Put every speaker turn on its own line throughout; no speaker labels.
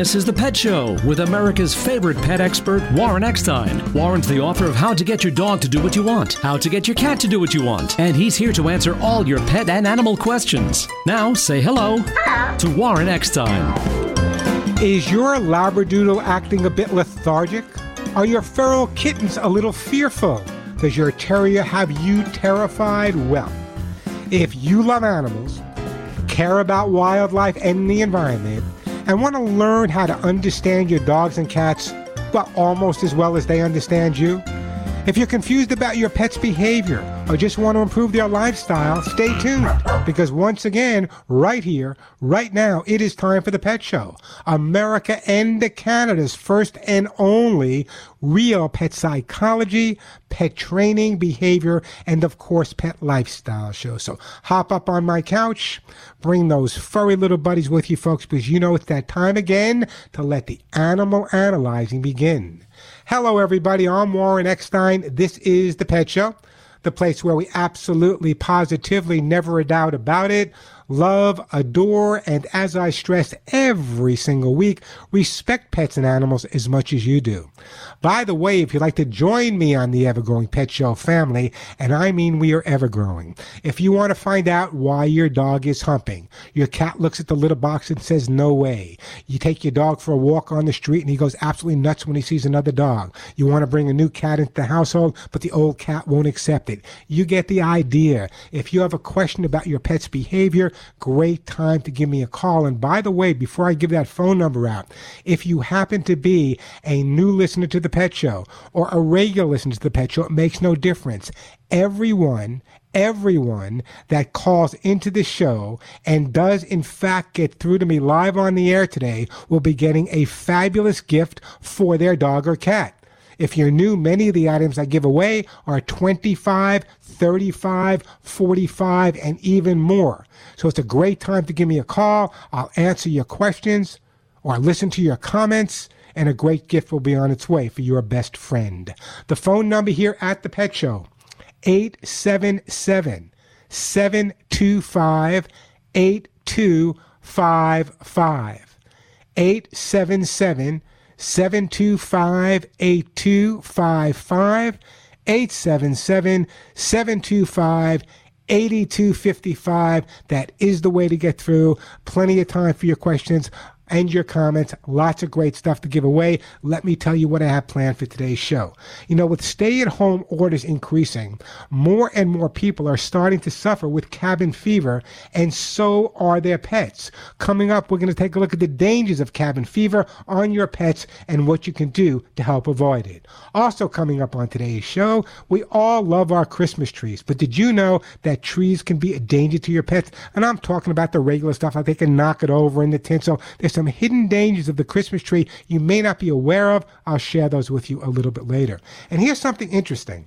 This is The Pet Show with America's favorite pet expert, Warren Eckstein. Warren's the author of How to Get Your Dog to Do What You Want, How to Get Your Cat to Do What You Want, and he's here to answer all your pet and animal questions. Now, say hello, hello. to Warren Eckstein.
Is your Labradoodle acting a bit lethargic? Are your feral kittens a little fearful? Does your terrier have you terrified? Well, if you love animals, care about wildlife and the environment, and want to learn how to understand your dogs and cats, but almost as well as they understand you? If you're confused about your pet's behavior or just want to improve their lifestyle, stay tuned because once again, right here, right now, it is time for the Pet Show. America and Canada's first and only real pet psychology, pet training, behavior, and of course, pet lifestyle show. So hop up on my couch, bring those furry little buddies with you folks because you know it's that time again to let the animal analyzing begin. Hello, everybody. I'm Warren Eckstein. This is The Pet Show, the place where we absolutely, positively, never a doubt about it, love, adore, and as I stress every single week, respect pets and animals as much as you do. By the way, if you'd like to join me on the Ever Growing Pet Show family, and I mean we are ever growing, if you want to find out why your dog is humping, your cat looks at the litter box and says, no way. You take your dog for a walk on the street and he goes absolutely nuts when he sees another dog. You want to bring a new cat into the household, but the old cat won't accept it. You get the idea. If you have a question about your pet's behavior, great time to give me a call. And by the way, before I give that phone number out, if you happen to be a new listener to the Pet Show or a regular listener to the Pet Show, it makes no difference. Everyone, everyone that calls into the show and does in fact get through to me live on the air today will be getting a fabulous gift for their dog or cat. If you're new, many of the items I give away are 25, 35, 45, and even more. So it's a great time to give me a call. I'll answer your questions or listen to your comments and a great gift will be on its way for your best friend. The phone number here at the Pet Show, 877 725 8255. 877 725 8255. 877 725 8255. That is the way to get through. Plenty of time for your questions and your comments. Lots of great stuff to give away. Let me tell you what I have planned for today's show. You know, with stay at home orders increasing, more and more people are starting to suffer with cabin fever, and so are their pets. Coming up, we're going to take a look at the dangers of cabin fever on your pets and what you can do to help avoid it. Also, coming up on today's show, we all love our Christmas trees, but did you know that trees can be a danger to your pets? And I'm talking about the regular stuff like they can knock it over in the tinsel. There's some hidden dangers of the Christmas tree you may not be aware of. I'll share those with you a little bit later. And here's something interesting.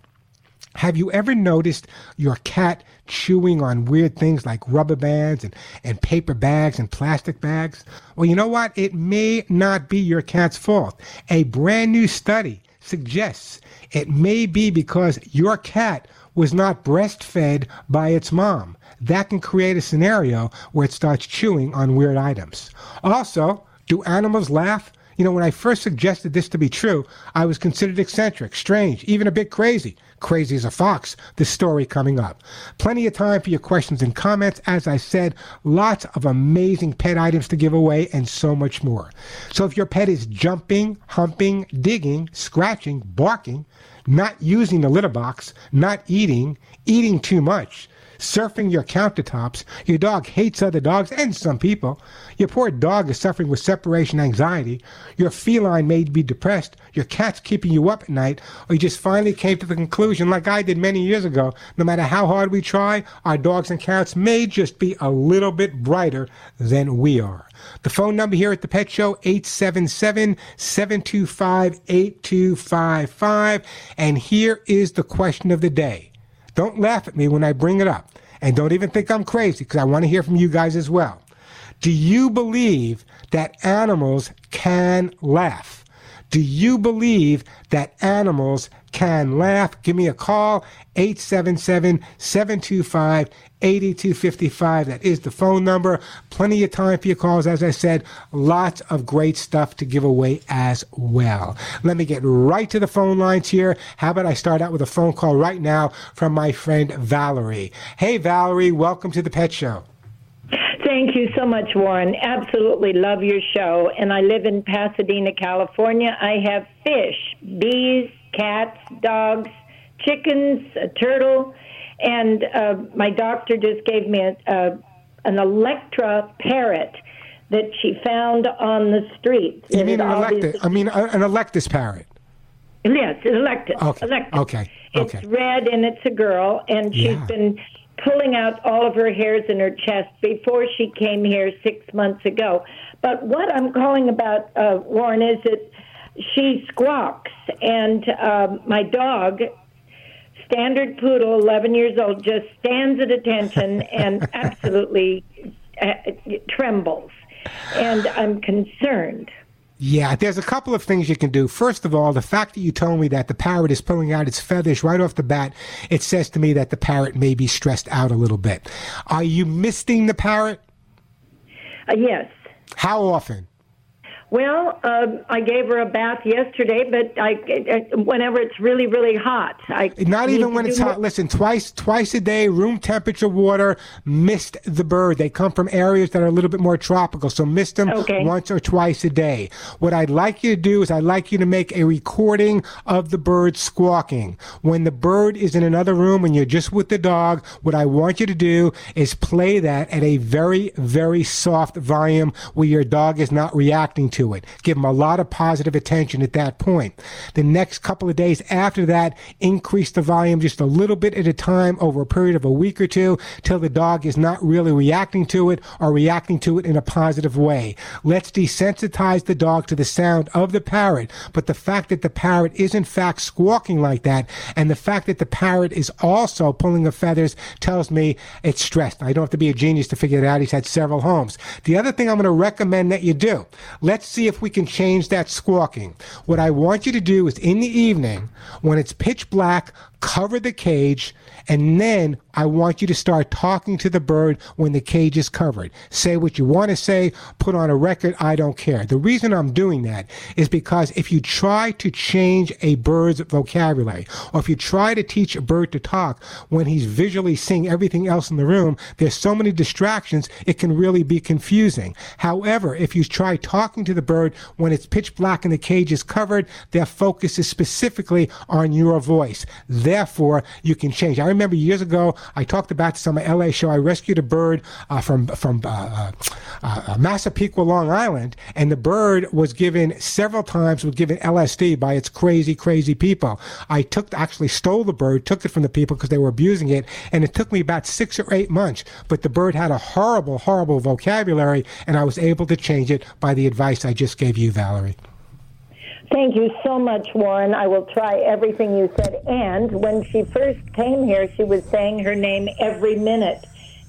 Have you ever noticed your cat chewing on weird things like rubber bands and, and paper bags and plastic bags? Well, you know what? It may not be your cat's fault. A brand new study suggests it may be because your cat was not breastfed by its mom that can create a scenario where it starts chewing on weird items. Also, do animals laugh? You know, when I first suggested this to be true, I was considered eccentric, strange, even a bit crazy. Crazy as a fox, the story coming up. Plenty of time for your questions and comments. As I said, lots of amazing pet items to give away and so much more. So if your pet is jumping, humping, digging, scratching, barking, not using the litter box, not eating, eating too much, surfing your countertops. Your dog hates other dogs and some people. Your poor dog is suffering with separation anxiety. Your feline may be depressed. Your cat's keeping you up at night. Or you just finally came to the conclusion, like I did many years ago, no matter how hard we try, our dogs and cats may just be a little bit brighter than we are. The phone number here at the Pet Show, 877-725-8255. And here is the question of the day. Don't laugh at me when I bring it up. And don't even think I'm crazy because I want to hear from you guys as well. Do you believe that animals can laugh? Do you believe that animals can laugh? Give me a call, 877 725 8255. That is the phone number. Plenty of time for your calls. As I said, lots of great stuff to give away as well. Let me get right to the phone lines here. How about I start out with a phone call right now from my friend Valerie? Hey, Valerie, welcome to the Pet Show.
Thank you so much, Warren. Absolutely love your show. And I live in Pasadena, California. I have fish, bees, cats, dogs, chickens, a turtle, and uh, my doctor just gave me a, a, an Electra parrot that she found on the street.
You mean an Electus? I mean an Electus parrot.
Yes, an Electus.
Okay.
Electus.
Okay.
Okay. It's red and it's a girl, and she's yeah. been pulling out all of her hairs in her chest before she came here six months ago. But what I'm calling about, uh, Warren, is that she squawks, and um, my dog, standard poodle, 11 years old, just stands at attention and absolutely uh, trembles. And I'm concerned.
Yeah, there's a couple of things you can do. First of all, the fact that you told me that the parrot is pulling out its feathers right off the bat, it says to me that the parrot may be stressed out a little bit. Are you misting the parrot?
Uh, yes.
How often?
Well, uh, I gave her a bath yesterday, but I, whenever it's really, really hot, I
not even when it's hot. Listen, twice, twice a day, room temperature water. Mist the bird. They come from areas that are a little bit more tropical, so mist them
okay.
once or twice a day. What I'd like you to do is I'd like you to make a recording of the bird squawking. When the bird is in another room and you're just with the dog, what I want you to do is play that at a very, very soft volume where your dog is not reacting to to it. Give them a lot of positive attention at that point. The next couple of days after that, increase the volume just a little bit at a time over a period of a week or two till the dog is not really reacting to it or reacting to it in a positive way. Let's desensitize the dog to the sound of the parrot, but the fact that the parrot is in fact squawking like that and the fact that the parrot is also pulling the feathers tells me it's stressed. I don't have to be a genius to figure it out. He's had several homes. The other thing I'm going to recommend that you do, let's see if we can change that squawking. What I want you to do is in the evening, when it's pitch black, cover the cage, and then I want you to start talking to the bird when the cage is covered. Say what you want to say, put on a record, I don't care. The reason I'm doing that is because if you try to change a bird's vocabulary, or if you try to teach a bird to talk when he's visually seeing everything else in the room, there's so many distractions, it can really be confusing. However, if you try talking to the bird when it's pitch black and the cage is covered, their focus is specifically on your voice. Therefore, you can change. I remember years ago, I talked about this on my LA show. I rescued a bird uh, from from uh, uh, uh, Massapequa, Long Island, and the bird was given several times was given LSD by its crazy, crazy people. I took actually stole the bird, took it from the people because they were abusing it, and it took me about six or eight months. But the bird had a horrible, horrible vocabulary, and I was able to change it by the advice I just gave you, Valerie.
Thank you so much, Warren. I will try everything you said. And when she first came here, she was saying her name every minute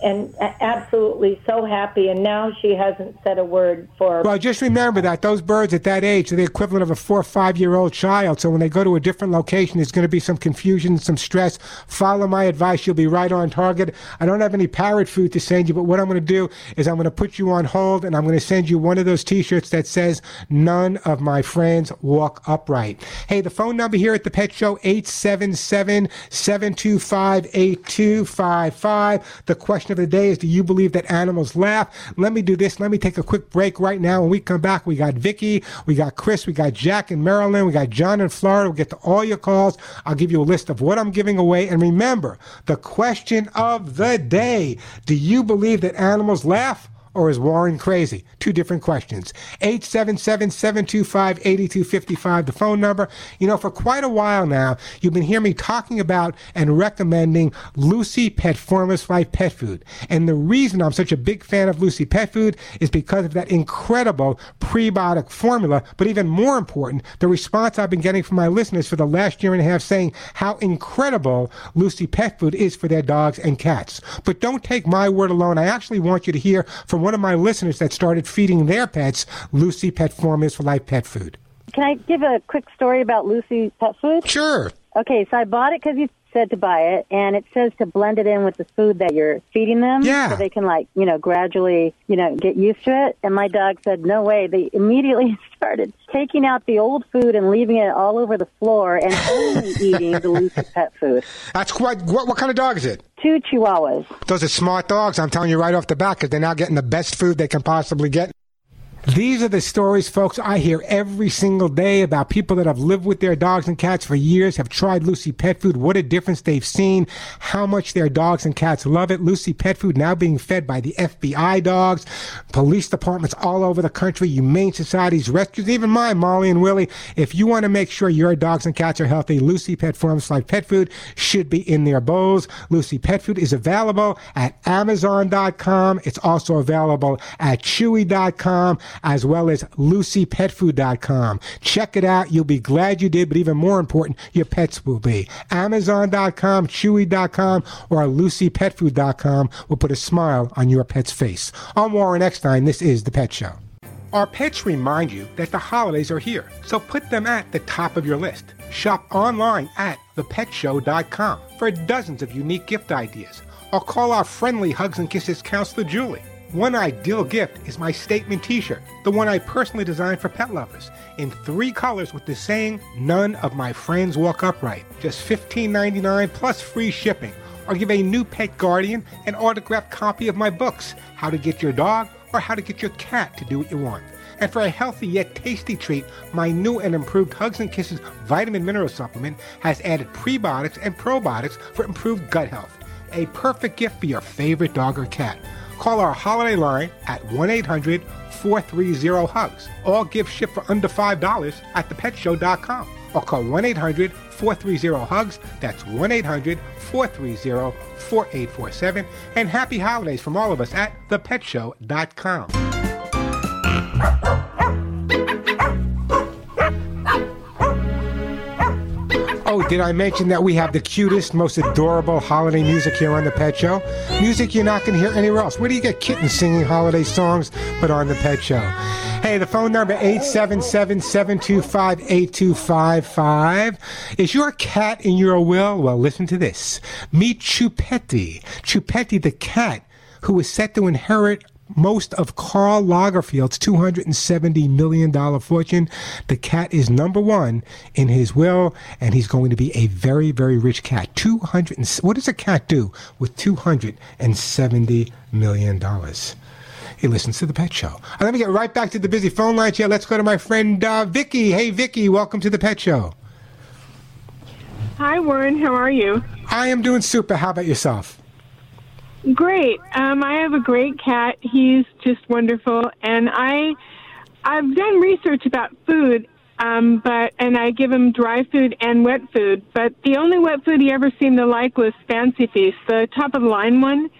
and absolutely so happy. And now she hasn't said a word for.
Well, just remember that those birds at that age are the equivalent of a four or five year old child. So when they go to a different location, there's going to be some confusion, some stress. Follow my advice. You'll be right on target. I don't have any parrot food to send you, but what I'm going to do is I'm going to put you on hold and I'm going to send you one of those t shirts that says, None of my friends walk upright. Hey, the phone number here at the Pet Show, 877 725 8255. The question of the day is do you believe that animals laugh? Let me do this. Let me take a quick break right now. When we come back, we got Vicky, we got Chris, we got Jack in Maryland, we got John in Florida. We'll get to all your calls. I'll give you a list of what I'm giving away. And remember, the question of the day do you believe that animals laugh? Or is Warren crazy? Two different questions. 877-725-8255, the phone number. You know, for quite a while now, you've been hearing me talking about and recommending Lucy Pet Formulas Life Pet Food. And the reason I'm such a big fan of Lucy Pet Food is because of that incredible prebiotic formula, but even more important, the response I've been getting from my listeners for the last year and a half saying how incredible Lucy Pet Food is for their dogs and cats. But don't take my word alone. I actually want you to hear from one of my listeners that started feeding their pets Lucy Pet Formulas for Life pet food.
can I give a quick story about Lucy Pet Food?
Sure.
Okay, so I bought it because you said to buy it, and it says to blend it in with the food that you're feeding them,
Yeah.
so they can like you know gradually you know get used to it. And my dog said, "No way!" They immediately started taking out the old food and leaving it all over the floor, and only eating the Lucy Pet Food.
That's quite. What, what kind of dog is it?
Two Chihuahuas.
Those are smart dogs. I'm telling you right off the bat because they're now getting the best food they can possibly get. These are the stories, folks, I hear every single day about people that have lived with their dogs and cats for years, have tried Lucy Pet Food, what a difference they've seen, how much their dogs and cats love it. Lucy Pet Food now being fed by the FBI dogs, police departments all over the country, humane societies, rescues, even mine, Molly and Willie. If you want to make sure your dogs and cats are healthy, Lucy Pet Farms like Pet Food should be in their bowls. Lucy Pet Food is available at Amazon.com. It's also available at Chewy.com as well as LucyPetFood.com. Check it out. You'll be glad you did, but even more important, your pets will be. Amazon.com, Chewy.com, or LucyPetFood.com will put a smile on your pet's face. I'm Warren Eckstein. This is The Pet Show. Our pets remind you that the holidays are here, so put them at the top of your list. Shop online at thepetshow.com for dozens of unique gift ideas, or call our friendly Hugs and Kisses counselor Julie. One ideal gift is my statement t shirt, the one I personally designed for pet lovers, in three colors with the saying, None of my friends walk upright. Just $15.99 plus free shipping. Or give a new pet guardian an autographed copy of my books, How to Get Your Dog or How to Get Your Cat to Do What You Want. And for a healthy yet tasty treat, my new and improved Hugs and Kisses vitamin mineral supplement has added prebiotics and probiotics for improved gut health. A perfect gift for your favorite dog or cat. Call our holiday line at 1 800 430 HUGS. All gifts ship for under $5 at thepetshow.com. Or call 1 800 430 HUGS. That's 1 800 430 4847. And happy holidays from all of us at thepetshow.com. did I mention that we have the cutest, most adorable holiday music here on the Pet Show? Music you're not going to hear anywhere else. Where do you get kittens singing holiday songs but on the Pet Show? Hey, the phone number 877-725-8255. Is your cat in your will? Well, listen to this. Meet Choupette. Choupette the cat who is set to inherit most of Karl Lagerfeld's $270 million fortune. The cat is number one in his will, and he's going to be a very, very rich cat. 200 and, what does a cat do with $270 million? He listens to the Pet Show. Uh, let me get right back to the busy phone lines here. Let's go to my friend uh, Vicky. Hey, Vicky, welcome to the Pet Show.
Hi, Warren. How are you?
I am doing super. How about yourself?
Great. Um, I have a great cat. He's just wonderful, and I I've done research about food, um, but and I give him dry food and wet food. But the only wet food he ever seemed to like was Fancy Feast, the top of the line one.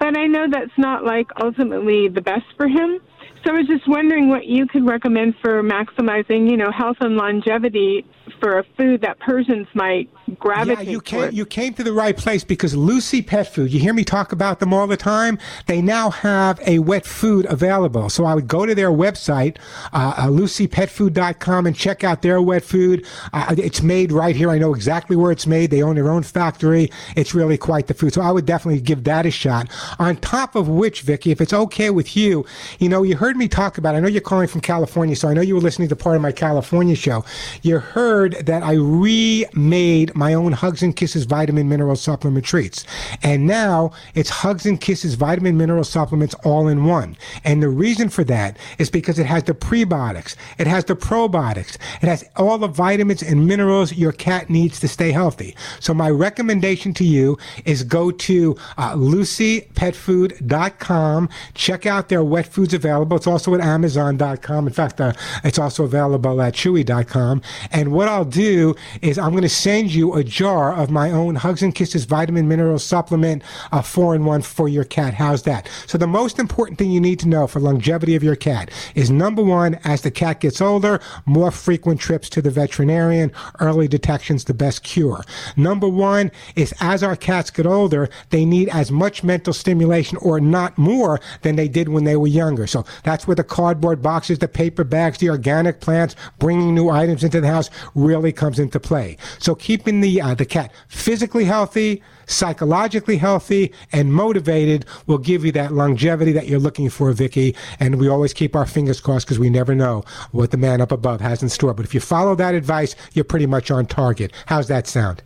But I know that's not like ultimately the best for him. So I was just wondering what you could recommend for maximizing, you know, health and longevity for a food that Persians might gravitate
Yeah, you came
toward.
you came to the right place because Lucy Pet Food. You hear me talk about them all the time. They now have a wet food available. So I would go to their website, uh, uh, LucyPetFood.com, and check out their wet food. Uh, it's made right here. I know exactly where it's made. They own their own factory. It's really quite the food. So I would definitely give that a shot. On top of which, Vicky, if it's okay with you, you know, you heard me talk about. I know you're calling from California, so I know you were listening to part of my California show. You heard that I remade my own Hugs and Kisses vitamin mineral supplement treats. And now it's Hugs and Kisses vitamin mineral supplements all in one. And the reason for that is because it has the prebiotics, it has the probiotics, it has all the vitamins and minerals your cat needs to stay healthy. So my recommendation to you is go to uh, lucypetfood.com, check out their wet foods available. It's also at amazon.com. In fact, uh, it's also available at chewy.com. And what what I'll do is I'm going to send you a jar of my own Hugs and Kisses vitamin mineral supplement, a four in one for your cat. How's that? So the most important thing you need to know for longevity of your cat is number one, as the cat gets older, more frequent trips to the veterinarian. Early detection's the best cure. Number one is as our cats get older, they need as much mental stimulation or not more than they did when they were younger. So that's where the cardboard boxes, the paper bags, the organic plants, bringing new items into the house really comes into play. So keeping the uh, the cat physically healthy, psychologically healthy, and motivated will give you that longevity that you're looking for, Vicky. And we always keep our fingers crossed because we never know what the man up above has in store. But if you follow that advice, you're pretty much on target. How's that sound?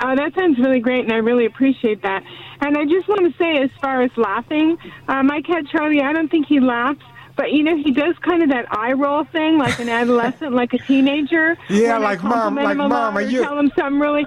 Oh, that sounds really great, and I really appreciate that. And I just want to say, as far as laughing, uh, my cat Charlie, I don't think he laughs, but you know, he does kind of that eye roll thing, like an adolescent, like a teenager.
Yeah,
when
like mom, like mom, are you?
Tell him something really.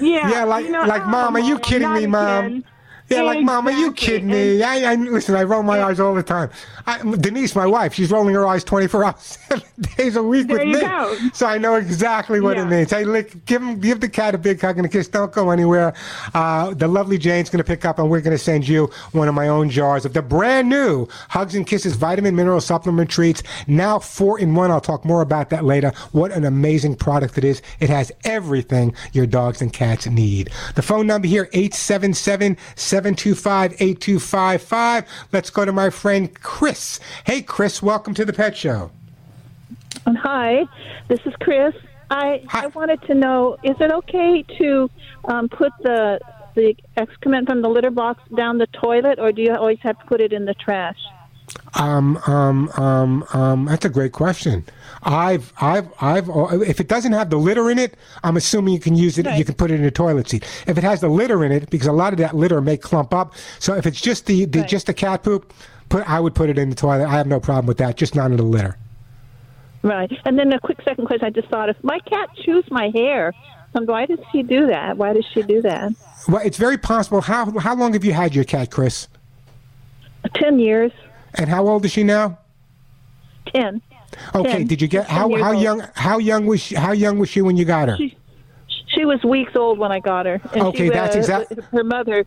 Yeah,
Yeah, like
you know,
like
oh,
mom, are you kidding me, mom?
again.
Yeah, like mom, are you
Exactly.
kidding me? I, I listen. I roll my eyes all the time. I, Denise, my wife, she's rolling her eyes twenty four hours, seven days a week
There
with me.
go.
So I know exactly what it means. Hey, lick, give him, give the cat a big hug and a kiss. Don't go anywhere. Uh, the lovely Jane's going to pick up, and we're going to send you one of my own jars of the brand new Hugs and Kisses vitamin mineral supplement treats. Now four in one. I'll talk more about that later. What an amazing product it is. It has everything your dogs and cats need. The phone number here, 877-725-8255. Let's go to my friend Chris. Hey, Chris, welcome to the Pet Show.
Hi, this is Chris. I,
Hi.
I wanted to know: Is it okay to um, put the the excrement from the litter box down the toilet, or do you always have to put it in the trash?
Um, um, um, um, that's a great question. I've, I've, I've, if it doesn't have the litter in it, I'm assuming you can use it, you can put it in a toilet seat. If it has the litter in it, because a lot of that litter may clump up. So if it's just the, the
Right.
just the cat poop, put, I would put it in the toilet. I have no problem with that, just not in the litter.
Right. And then a quick second question: I just thought if my cat chews my hair, um, why does she do that? Why does she do that?
Well, it's very possible. How, how long have you had your cat, Chris?
Ten years.
And how old is she now?
Ten.
Okay.
Ten.
Did you get how how
old.
young how young was she, how young was she when you got her?
She, she was weeks old when I got her. And
Okay,
she,
that's
uh,
exact-
Her mother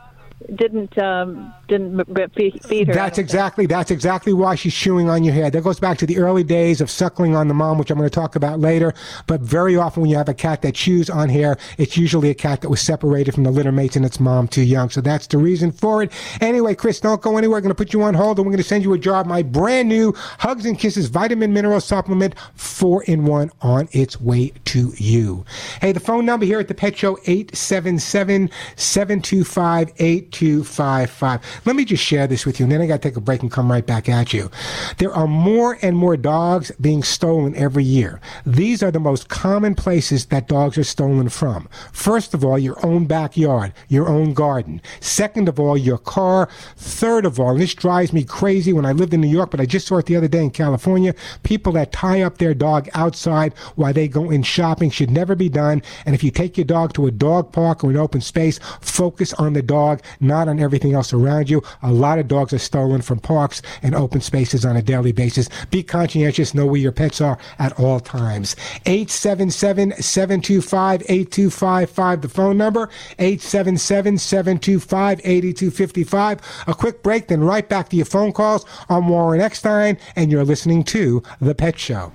didn't um, didn't feed her.
That's
don't think.
exactly that's exactly why she's chewing on your hair. That goes back to the early days of suckling on the mom, which I'm going to talk about later. But very often, when you have a cat that chews on hair, it's usually a cat that was separated from the litter mates and its mom too young. So that's the reason for it. Anyway, Chris, don't go anywhere. I'm going to put you on hold, and we're going to send you a jar of my brand new Hugs and Kisses vitamin mineral supplement, four in one, on its way to you. Hey, the phone number here at the Pet Show 877-725-8255. Let me just share this with you, and then I got to take a break and come right back at you. There are more and more dogs being stolen every year. These are the most common places that dogs are stolen from. First of all, your own backyard, your own garden. Second of all, your car. Third of all, and this drives me crazy when I lived in New York, but I just saw it the other day in California, people that tie up their dog outside while they go in shopping should never be done. And if you take your dog to a dog park or an open space, focus on the dog, not on everything else around you. A lot of dogs are stolen from parks and open spaces on a daily basis. Be conscientious, know where your pets are at all times. 877-725-8255, the phone number, 877-725-8255. A quick break, then right back to your phone calls. I'm Warren Eckstein, and you're listening to The Pet Show.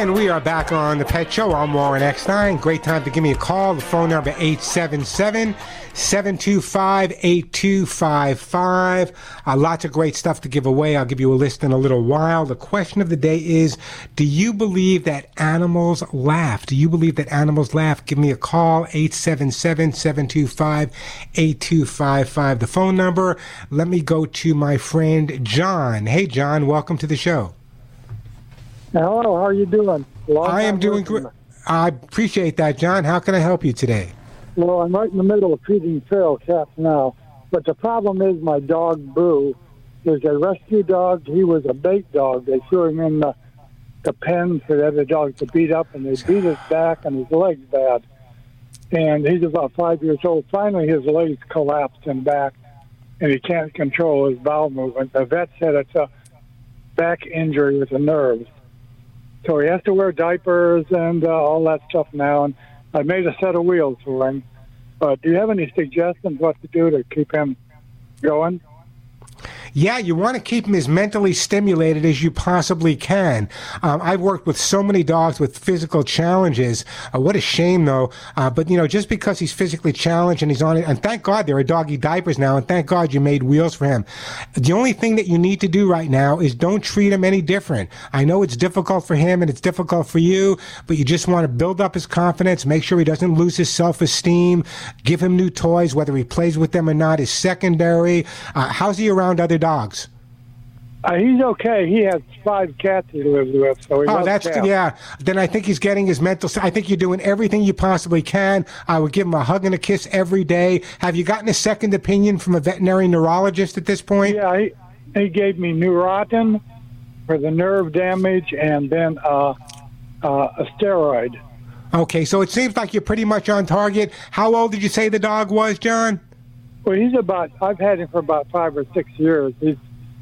And we are back on the Pet Show. I'm Warren Eckstein. Great time to give me a call. The phone number 877 725 8255. Uh, Lots of great stuff to give away. I'll give you a list in a little while. The question of the day is Do you believe that animals laugh? Do you believe that animals laugh? Give me a call 877 725 8255. The phone number. Let me go to my friend John. Hey, John, welcome to the show.
Hello, how are you doing? Long
I am doing great. I appreciate that, John. How can I help you today?
Well, I'm right in the middle of feeding feral cats now, but the problem is my dog Boo is a rescue dog. He was a bait dog. They threw him in the, the pen for the other dogs to beat up, and they beat his back and his legs bad. And he's about five years old. Finally, his legs collapsed and back, and he can't control his bowel movement. The vet said it's a back injury with the nerves. So he has to wear diapers and uh, all that stuff now. And I made a set of wheels for him. But do you have any suggestions what to do to keep him going?
Yeah, you want to keep him as mentally stimulated as you possibly can. Um, I've worked with so many dogs with physical challenges. Uh, what a shame, though. Uh, but you know, just because he's physically challenged and he's on it, and thank God there are doggy diapers now, and thank God you made wheels for him. The only thing that you need to do right now is don't treat him any different. I know it's difficult for him and it's difficult for you, but you just want to build up his confidence, make sure he doesn't lose his self-esteem, give him new toys, whether he plays with them or not is secondary. Uh, how's he around other dogs?
Uh, he's okay. He has five cats he lives with, so he
Oh, that's
cats.
yeah. Then I think he's getting his mental. I think you're doing everything you possibly can. I would give him a hug and a kiss every day. Have you gotten a second opinion from a veterinary neurologist at this point?
Yeah, he, he gave me Neurontin for the nerve damage and then uh, uh, a steroid.
Okay, so it seems like you're pretty much on target. How old did you say the dog was, John?
Well, he's about, I've had him for about five or six years. He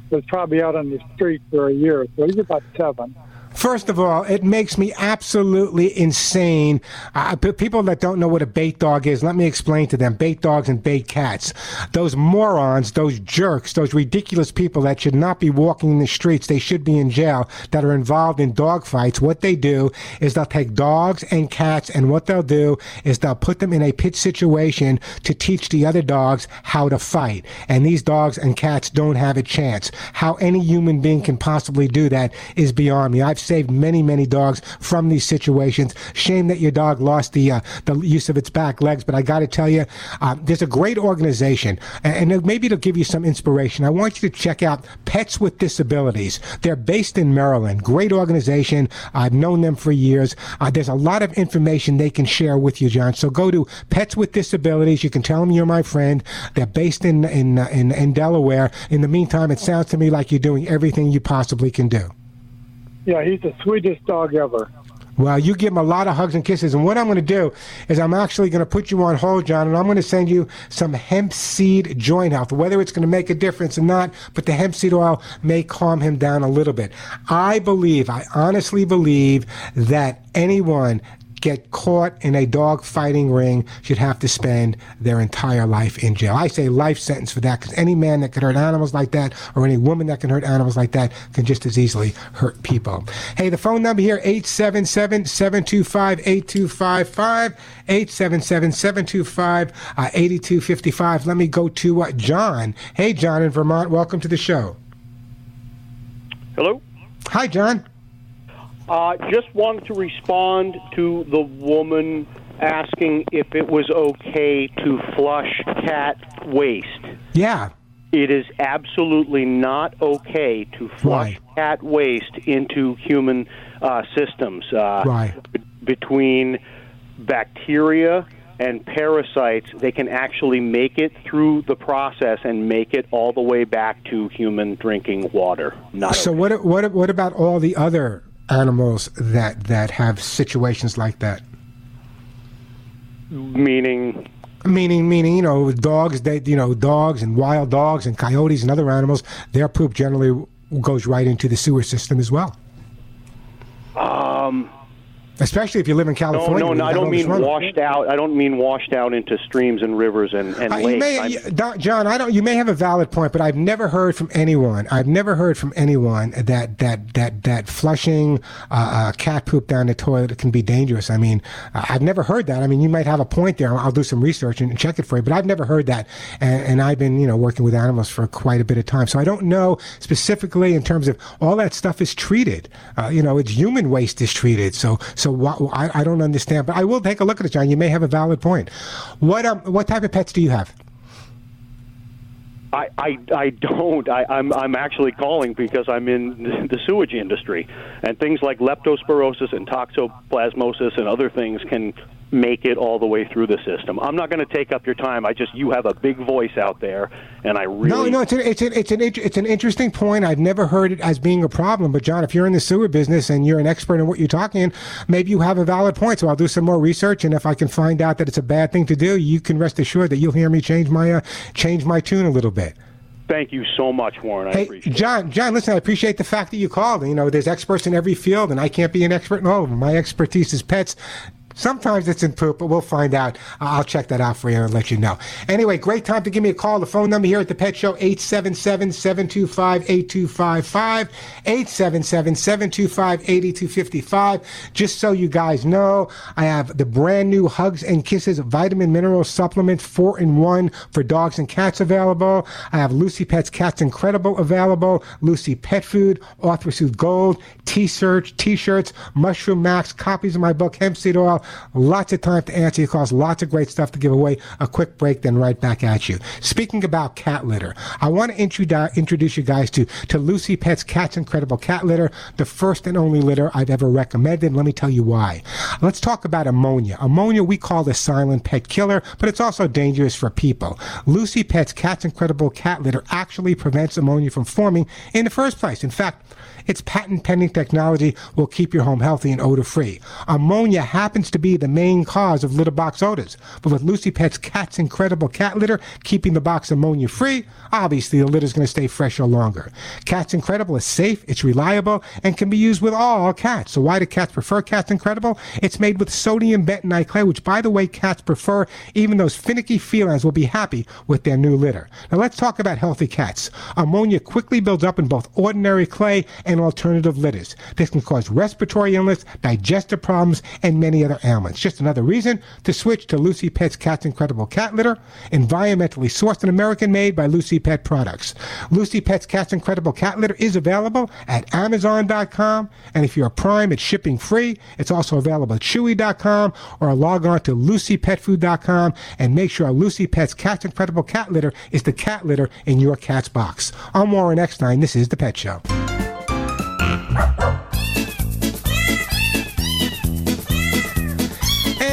was probably out on the street for a year, so he's about seven.
First of all, it makes me absolutely insane. Uh, p- people that don't know what a bait dog is, let me explain to them. Bait dogs and bait cats. Those morons, those jerks, those ridiculous people that should not be walking in the streets, they should be in jail, that are involved in dog fights. What they do is they'll take dogs and cats, and what they'll do is they'll put them in a pit situation to teach the other dogs how to fight. And these dogs and cats don't have a chance. How any human being can possibly do that is beyond me. I've saved many, many dogs from these situations. Shame that your dog lost the uh, the use of its back legs, but I got to tell you, uh, there's a great organization, and, and maybe it'll give you some inspiration. I want you to check out Pets with Disabilities. They're based in Maryland. Great organization. I've known them for years. Uh, there's a lot of information they can share with you, John. So go to Pets with Disabilities. You can tell them you're my friend. They're based in in uh, in, in Delaware. In the meantime, it sounds to me like you're doing everything you possibly can do.
Yeah, he's the sweetest dog ever.
Well, you give him a lot of hugs and kisses. And what I'm going to do is I'm actually going to put you on hold, John, and I'm going to send you some hemp seed joint health. Whether it's going to make a difference or not, but the hemp seed oil may calm him down a little bit. I believe, I honestly believe that anyone get caught in a dog fighting ring should have to spend their entire life in jail. I say life sentence for that because any man that can hurt animals like that or any woman that can hurt animals like that can just as easily hurt people. Hey, the phone number here, 877-725-8255, 877-725-8255. Let me go to uh, John. Hey, John in Vermont. Welcome to the show.
Hello.
Hi, John.
Uh, just wanted to respond to the woman asking if it was okay to flush cat waste.
Yeah.
It is absolutely not okay to flush cat waste into human uh, systems. Uh,
Right.
b- between bacteria and parasites, they can actually make it through the process and make it all the way back to human drinking water. Not
So what what what about all the other animals that that have situations like that?
meaning
Meaning, meaning, you know, dogs. They, you know, dogs and wild dogs and coyotes and other animals. Their poop generally goes right into the sewer system as well.
um,
Especially if you live in California.
no,
where
no. I don't mean
runoff.
washed out. I don't mean washed out into streams and rivers and, and
Uh,
lakes.
may, John, I don't. You may have a valid point, but I've never heard from anyone. I've never heard from anyone that that that that flushing uh, uh, cat poop down the toilet can be dangerous. I mean, uh, I've never heard that. I mean, you might have a point there. I'll do some research and check it for you, but I've never heard that. And, and I've been, you know, working with animals for quite a bit of time, so I don't know specifically in terms of all that stuff is treated. Uh, you know, it's human waste is treated. So so wha- I, I don't understand, but I will take a look at it, John. You may have a valid point. What um what type of pets do you have?
I, I, I don't. I, I'm, I'm actually calling because I'm in the sewage industry, and things like leptospirosis and toxoplasmosis and other things can make it all the way through the system. I'm not going to take up your time. I just you have a big voice out there, and I really
No, no, it's an, it's an, it's an it's an interesting point. I've never heard it as being a problem. But John, if you're in the sewer business and you're an expert in what you're talking, in, maybe you have a valid point. So I'll do some more research, and if I can find out that it's a bad thing to do, you can rest assured that you'll hear me change my uh, change my tune a little bit.
Thank you so much, Warren. I
Hey,
appreciate
John, John, listen, I appreciate the fact that you called. You know, there's experts in every field, and I can't be an expert in all of them. My expertise is pets. Sometimes it's in but we'll find out. I'll check that out for you and let you know. Anyway, great time to give me a call. The phone number here at the Pet Show, 877-725-8255, 877-725-8255. Just so you guys know, I have the brand new Hugs and Kisses vitamin mineral supplement, four in one for dogs and cats available. I have Lucy Pet's Cats Incredible available, Lucy Pet Food, Arthrosuit Gold, T-shirts, T-shirts, Mushroom Max, copies of my book, Hemp Seed Oil, Lots of time to answer your calls. Lots of great stuff to give away. A quick break, then right back at you. Speaking about cat litter, I want to introdu- introduce you guys to, to Lucy Pet's Cat's Incredible Cat Litter, the first and only litter I've ever recommended. Let me tell you why. Let's talk about ammonia. Ammonia we call the silent pet killer, but it's also dangerous for people. Lucy Pet's Cat's Incredible Cat Litter actually prevents ammonia from forming in the first place. In fact, its patent pending technology will keep your home healthy and odor free. Ammonia happens to be the main cause of litter box odors, but with Lucy Pet's Cat's Incredible Cat Litter keeping the box ammonia free, obviously the litter is going to stay fresher longer. Cat's Incredible is safe, it's reliable, and can be used with all cats. So why do cats prefer Cat's Incredible? It's made with sodium bentonite clay, which by the way cats prefer. Even those finicky felines will be happy with their new litter. Now let's talk about healthy cats. Ammonia quickly builds up in both ordinary clay and alternative litters. This can cause respiratory illness, digestive problems, and many other ailments. Just another reason to switch to Lucy Pet's Cat's Incredible Cat Litter, environmentally sourced and American made by Lucy Pet Products. Lucy Pet's Cat's Incredible Cat Litter is available at Amazon.com, and if you're a Prime, it's shipping free. It's also available at Chewy.com or log on to LucyPetFood.com and make sure Lucy Pet's Cat's Incredible Cat Litter is the cat litter in your cat's box. I'm Warren Eckstein. This is The Pet Show.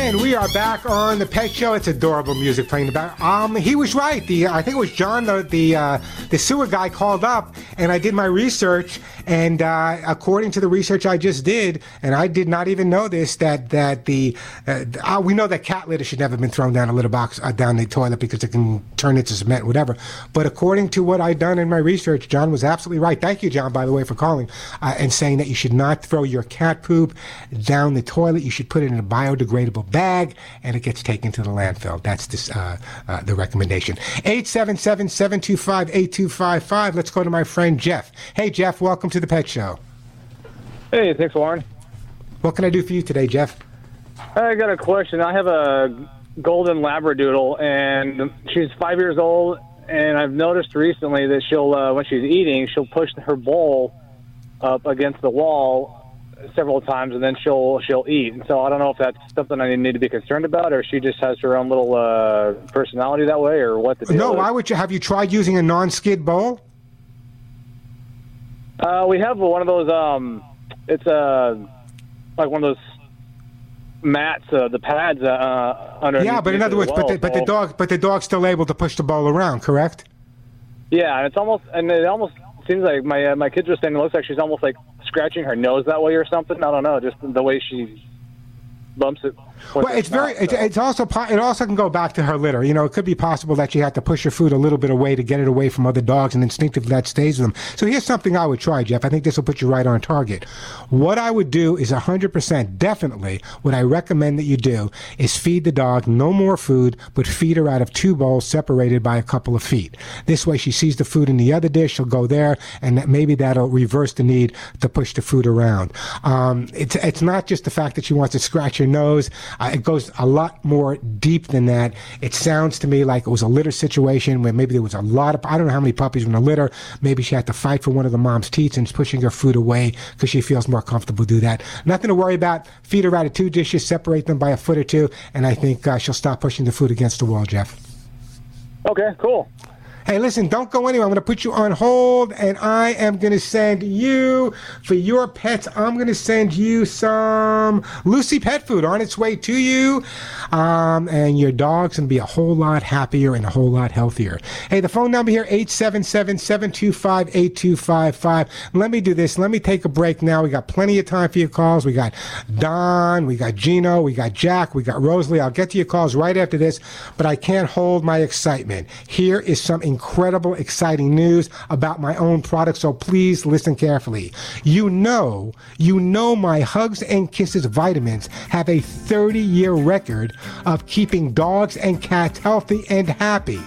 And we are back on the Pet Show. It's adorable music playing about. Um, he was right. The I think it was John, the the uh, the sewer guy, called up, and I did my research. And uh, according to the research I just did, and I did not even know this, that that the uh, uh, we know that cat litter should never have been thrown down a litter box uh, down the toilet because it can turn into cement, whatever. But according to what I've done in my research, John was absolutely right. Thank you, John, by the way, for calling uh, and saying that you should not throw your cat poop down the toilet. You should put it in a biodegradable bag, and it gets taken to the landfill. That's this, uh, the recommendation. 877-725-8255. Let's go to my friend Jeff. Hey, Jeff, welcome to the Pet Show.
Hey, thanks, Warren.
What can I do for you today, Jeff?
I got a question. I have a golden labradoodle, and she's five years old. And I've noticed recently that she'll, uh, when she's eating, she'll push her bowl up against the wall several times, and then she'll she'll eat. And so I don't know if that's something I need to be concerned about, or she just has her own little uh, personality that way, or what the deal
No,
is.
why would you? Have you tried using a non-skid bowl?
Uh, we have one of those. Um, it's uh, like one of those mats, uh, the pads uh, uh, under.
Yeah, but in other words, but the, but the dog, but the dog's still able to push the ball around, correct?
Yeah, and it's almost, and it almost seems like my uh, my kids were saying it looks like she's almost like scratching her nose that way or something. I don't know, just the way she bumps it.
Well,
her
it's very.
mouth,
It's,
so.
it's also. It also can go back to her litter. You know, it could be possible that she had to push her food a little bit away to get it away from other dogs, and instinctively that stays with them. So here's something I would try, Jeff. I think this will put you right on target. What I would do is 100% definitely. What I recommend that you do is feed the dog no more food, but feed her out of two bowls separated by a couple of feet. This way, she sees the food in the other dish. She'll go there, and that maybe that'll reverse the need to push the food around. Um, it's it's not just the fact that she wants to scratch her nose. Uh, it goes a lot more deep than that. It sounds to me like it was a litter situation where maybe there was a lot of I don't know how many puppies were in a litter. Maybe she had to fight for one of the mom's teats and is pushing her food away because she feels more comfortable do that. Nothing to worry about. Feed her out of two dishes, separate them by a foot or two, and I think uh, she'll stop pushing the food against the wall, Jeff.
Okay, cool.
Hey, listen, don't go anywhere. I'm going to put you on hold, and I am going to send you, for your pets, I'm going to send you some Lucy Pet Food on its way to you. Um, and your dog's going to be a whole lot happier and a whole lot healthier. Hey, the phone number here, 877-725-8255. Let me do this. Let me take a break now. We got plenty of time for your calls. We got Don, we got Gino, we got Jack, we got Rosalie. I'll get to your calls right after this, but I can't hold my excitement. Here is some incredible, exciting news about my own product. So please listen carefully. You know, you know my Hugs and Kisses vitamins have a 30 year record of keeping dogs and cats healthy and happy.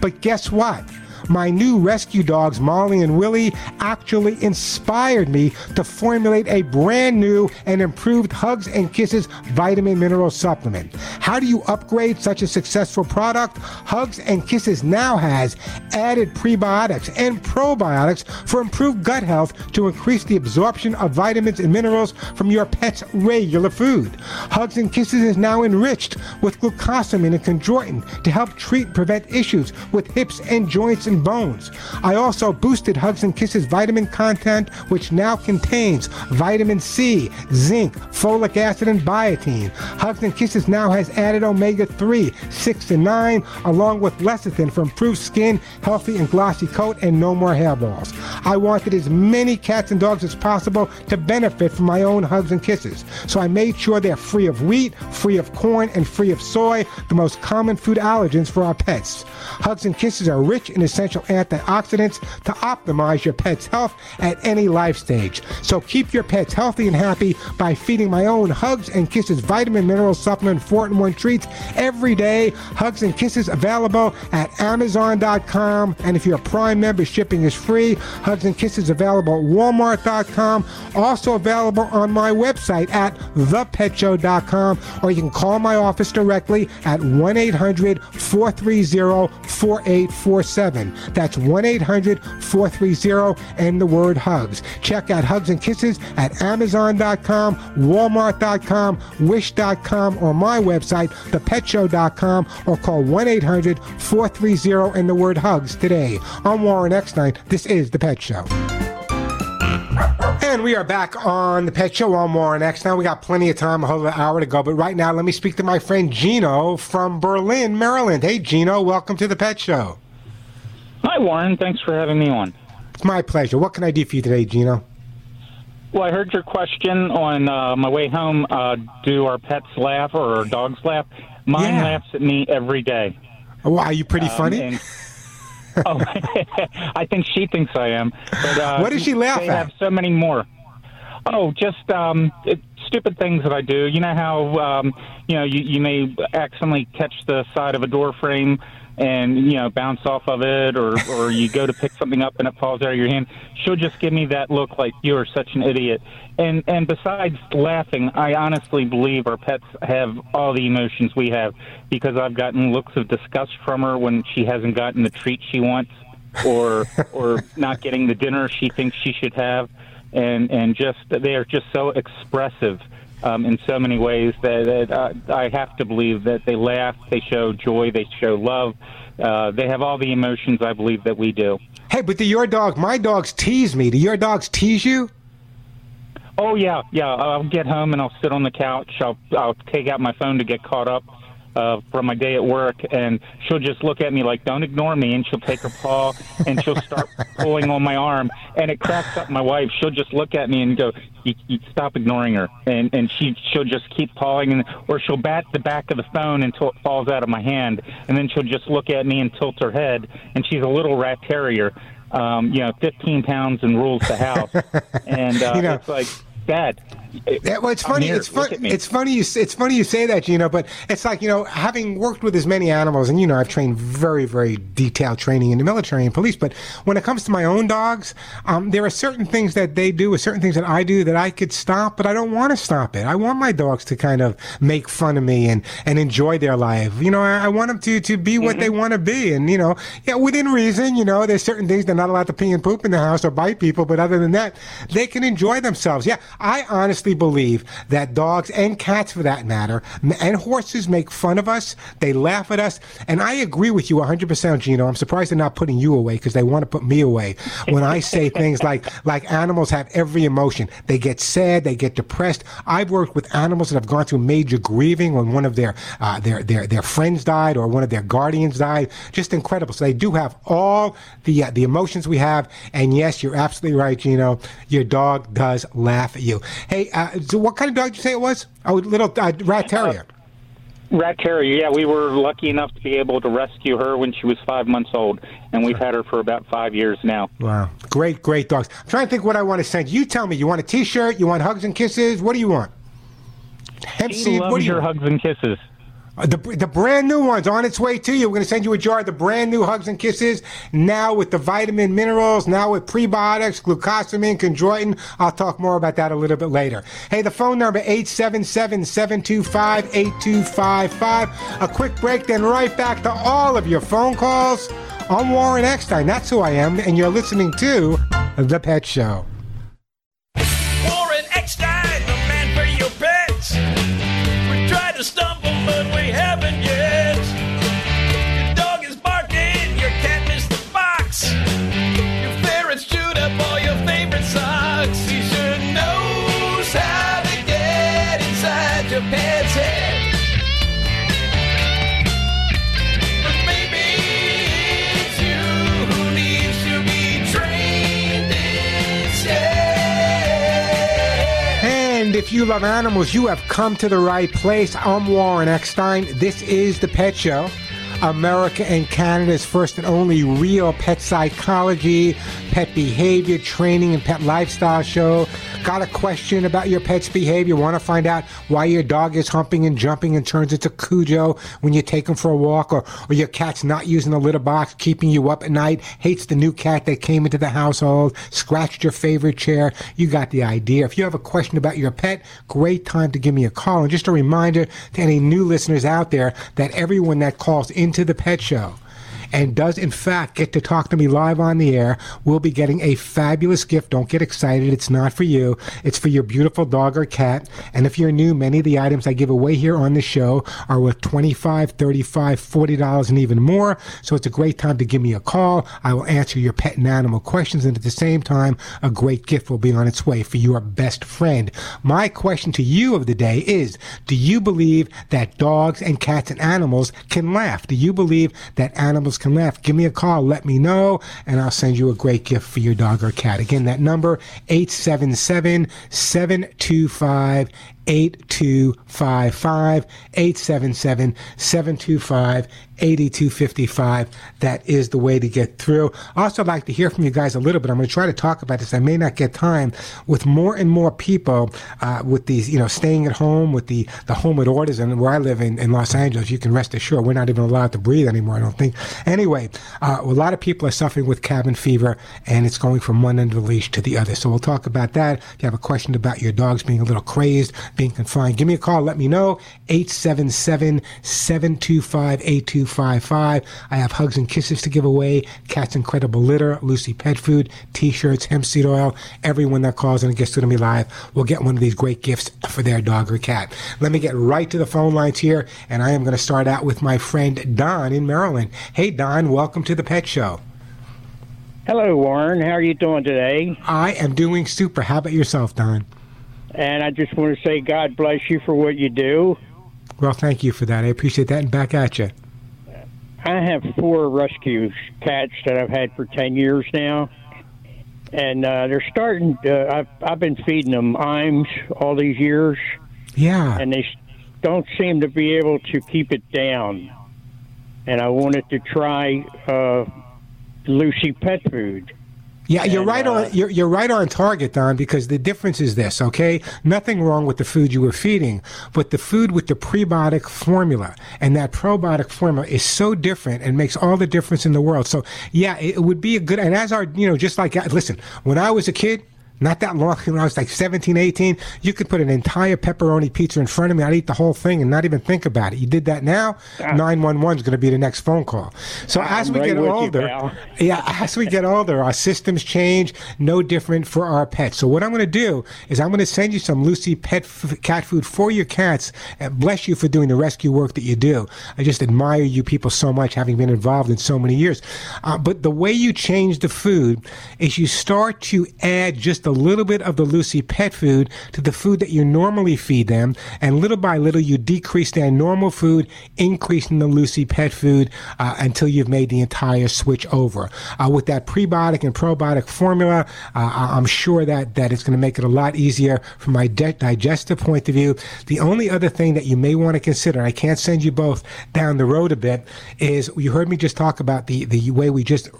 But guess what? My new rescue dogs, Molly and Willie, actually inspired me to formulate a brand new and improved Hugs and Kisses vitamin mineral supplement. How do you upgrade such a successful product? Hugs and Kisses now has added prebiotics and probiotics for improved gut health to increase the absorption of vitamins and minerals from your pet's regular food. Hugs and Kisses is now enriched with glucosamine and chondroitin to help treat and prevent issues with hips and joints and bones. I also boosted Hugs and Kisses vitamin content, which now contains vitamin C, zinc, folic acid, and biotin. Hugs and Kisses now has added omega 3, 6, and 9, along with lecithin for improved skin, healthy and glossy coat, and no more hairballs. I wanted as many cats and dogs as possible to benefit from my own Hugs and Kisses. So I made sure they're free of wheat, free of corn, and free of soy, the most common food allergens for our pets. Hugs and Kisses are rich in essential antioxidants to optimize your pet's health at any life stage. So keep your pets healthy and happy by feeding my own Hugs and Kisses vitamin mineral supplement 4 in 1 treats every day. Hugs and Kisses available at Amazon.com. And if you're a Prime member, shipping is free. Hugs and Kisses available at Walmart.com. Also available on my website at thepetshow.com. Or you can call my office directly at 1 800 430 4847. That's 1 800 430 and the word hugs. Check out Hugs and Kisses at Amazon.com, Walmart.com, Wish.com, or my website, thepetshow.com, or call 1 800 430 and the word hugs today. I'm Warren Eckstein. This is The Pet Show. And we are back on the Pet Show on Warren X. Now we got plenty of time, a whole hour to go. But right now, let me speak to my friend Gino from Berlin, Maryland. Hey, Gino, welcome to the Pet Show.
Hi, Warren. Thanks for having me on.
It's my pleasure. What can I do for you today, Gino?
Well, I heard your question on uh, my way home. Uh, do our pets laugh or our dogs laugh? Mine
Yeah.
laughs at me every day.
Oh, are you pretty
Um,
funny?
and- oh, I think she thinks I am. But uh,
What does she laugh
they
at?
have so many more. Oh, just um, it, stupid things that I do. You know how um, you know you, you may accidentally catch the side of a door frame and you know bounce off of it, or or you go to pick something up and it falls out of your hand. She'll just give me that look like you are such an idiot. And and besides laughing, I honestly believe our pets have all the emotions we have because I've gotten looks of disgust from her when she hasn't gotten the treat she wants or or not getting the dinner she thinks she should have and and just they are just so expressive um, in so many ways that, that uh, I have to believe that they laugh, they show joy, they show love. Uh, they have all the emotions I believe that we do.
Hey, but do your dog, my dogs tease me. Do your dogs tease you?
Oh yeah, yeah. I'll get home and I'll sit on the couch. I'll I'll take out my phone to get caught up uh, from my day at work, and she'll just look at me like, "Don't ignore me," and she'll take her paw and she'll start pulling on my arm, and it cracks up my wife. She'll just look at me and go, "You, you stop ignoring her," and and she she'll just keep pawing, and or she'll bat the back of the phone until it falls out of my hand, and then she'll just look at me and tilt her head, and she's a little rat terrier. Um, you know, 15 pounds and rules the house, and uh,
You know-
it's like, Dad.
Yeah, well, it's funny.
here.
It's fun. It's funny. You. It's funny you say that, Gino. But it's like you know, having worked with as many animals, and you know, I've trained very, very detailed training in the military and police. But when it comes to my own dogs, um, there are certain things that they do, or certain things that I do that I could stop, but I don't want to stop it. I want my dogs to kind of make fun of me and and enjoy their life. You know, I, I want them to to be what they want to be, and you know, yeah, within reason. You know, there's certain things they're not allowed to pee and poop in the house or bite people, but other than that, they can enjoy themselves. Yeah, I honestly believe that dogs and cats, for that matter, and horses make fun of us. They laugh at us, and I agree with you 100%, Gino. I'm surprised they're not putting you away because they want to put me away when I say things like like animals have every emotion. They get sad, they get depressed. I've worked with animals that have gone through major grieving when one of their uh, their their their friends died or one of their guardians died. Just incredible. So they do have all the uh, the emotions we have. And yes, you're absolutely right, Gino. Your dog does laugh at you. Hey, uh, so what kind of dog did you say it was? Oh, little uh, rat terrier.
Rat Terrier, yeah, we were lucky enough to be able to rescue her when she was five months old, and we've had her for about five years now.
Wow. Great, great dogs. I'm trying to think what I want to send. You tell me. You want a t shirt? You want hugs and kisses? What do you want? Hemp
She
seed,
loves
what do you
your
want?
hugs and kisses.
Uh, The, the brand new one's on its way to you. We're going to send you a jar of the brand new Hugs and Kisses. Now with the vitamin minerals, now with prebiotics, glucosamine, chondroitin. I'll talk more about that a little bit later. Hey, the phone number 877-725-8255. A quick break, then right back to all of your phone calls. I'm Warren Eckstein. That's who I am, and you're listening to The Pet Show. And if you love animals, you have come to the right place. I'm Warren Eckstein. This is The Pet Show. America and Canada's first and only real pet psychology, pet behavior training, and pet lifestyle show. Got a question about your pet's behavior? Want to find out why your dog is humping and jumping and turns into Cujo when you take him for a walk, or, or your cat's not using the litter box, keeping you up at night, hates the new cat that came into the household, scratched your favorite chair? You got the idea. If you have a question about your pet, great time to give me a call. And just a reminder to any new listeners out there that everyone that calls into the pet show and does in fact get to talk to me live on the air will be getting a fabulous gift. Don't get excited. It's not for you. It's for your beautiful dog or cat. And if you're new, many of the items I give away here on the show are worth 25, 35, 40 dollars and even more. So it's a great time to give me a call. I will answer your pet and animal questions and at the same time a great gift will be on its way for your best friend. My question to you of the day is, do you believe that dogs and cats and animals can laugh? Do you believe that animals can laugh? Give me a call, let me know, and I'll send you a great gift for your dog or cat. Again, that number 877 725 8255 877 725 8255 that is the way to get through. Also I'd like to hear from you guys a little bit. I'm going to try to talk about this. I may not get time with more and more people uh, with these you know staying at home with the the home with orders and where i live in, in los angeles. You can rest assured we're not even allowed to breathe anymore i don't think. Anyway uh, a lot of people are suffering with cabin fever and it's going from one end of the leash to the other. So we'll talk about that. If you have a question about your dogs being a little crazed being confined give me a call. Let me know. 877 725 8255 i have hugs and kisses to give away. Cat's incredible litter lucy pet food t-shirts hemp seed oil everyone that calls and gets to me live will get one of these great gifts for their dog or cat. Let me get right to the phone lines here and i am going to start out with my friend don in maryland. Hey don welcome to the pet show.
Hello, Warren. How are you doing today?
i am doing super. How about yourself don?
And I just want to say God bless you for what you do.
well thank you for that. I appreciate that and back at you
I have four rescue cats that I've had for 10 years now. And uh, they're starting, uh, I've, I've been feeding them Iams all these years.
Yeah.
And they s- don't seem to be able to keep it down. And I wanted to try uh, Lucy Pet Food.
Yeah, you're right
uh,
on. You're, you're right on target, Don. Because the difference is this. Okay, nothing wrong with the food you were feeding, but the food with the prebiotic formula and that probiotic formula is so different and makes all the difference in the world. So yeah, it would be a good. And as our, you know, just like listen, when I was a kid. Not that long, when I was like 17, 18, you could put an entire pepperoni pizza in front of me. I'd eat the whole thing and not even think about it. You did that now, 911 is going to be the next phone call. So as
I'm
we
right
get
with you,
older, yeah, as we get older, our systems change. No different for our pets. So what I'm going to do is I'm going to send you some Lucy pet f- cat food for your cats. And bless you for doing the rescue work that you do. I just admire you people so much, having been involved in so many years. Uh, but the way you change the food is you start to add just a little bit of the Lucy pet food to the food that you normally feed them, and little by little you decrease their normal food, increasing the Lucy pet food uh, until you've made the entire switch over. Uh, with that prebiotic and probiotic formula, uh, I'm sure that, that it's going to make it a lot easier from my di- digestive point of view. The only other thing that you may want to consider, I can't send you both down the road a bit, is you heard me just talk about the, the way we just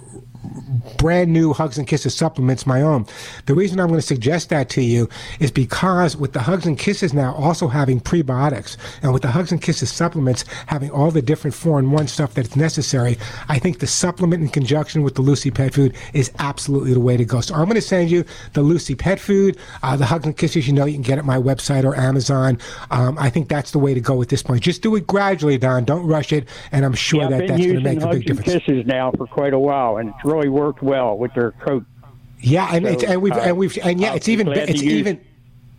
brand new Hugs and Kisses supplements, my own. The reason I'm going to suggest that to you is because with the Hugs and Kisses now also having prebiotics and with the Hugs and Kisses supplements having all the different four in one stuff that's necessary, I think the supplement in conjunction with the Lucy Pet Food is absolutely the way to go. So I'm going to send you the Lucy Pet Food, uh, the Hugs and Kisses. You know, you can get at my website or Amazon. Um, I think that's the way to go at this point. Just do it gradually, Don. Don't rush it, and I'm sure
yeah,
that
I've
that's
been
going to
using
make a
Hugs
big
and
difference.
Kisses now for quite a while, and it's really worked well with their coat.
Yeah, and
So,
it's, and we've
uh,
and we've and yeah,
I'll
it's even it's even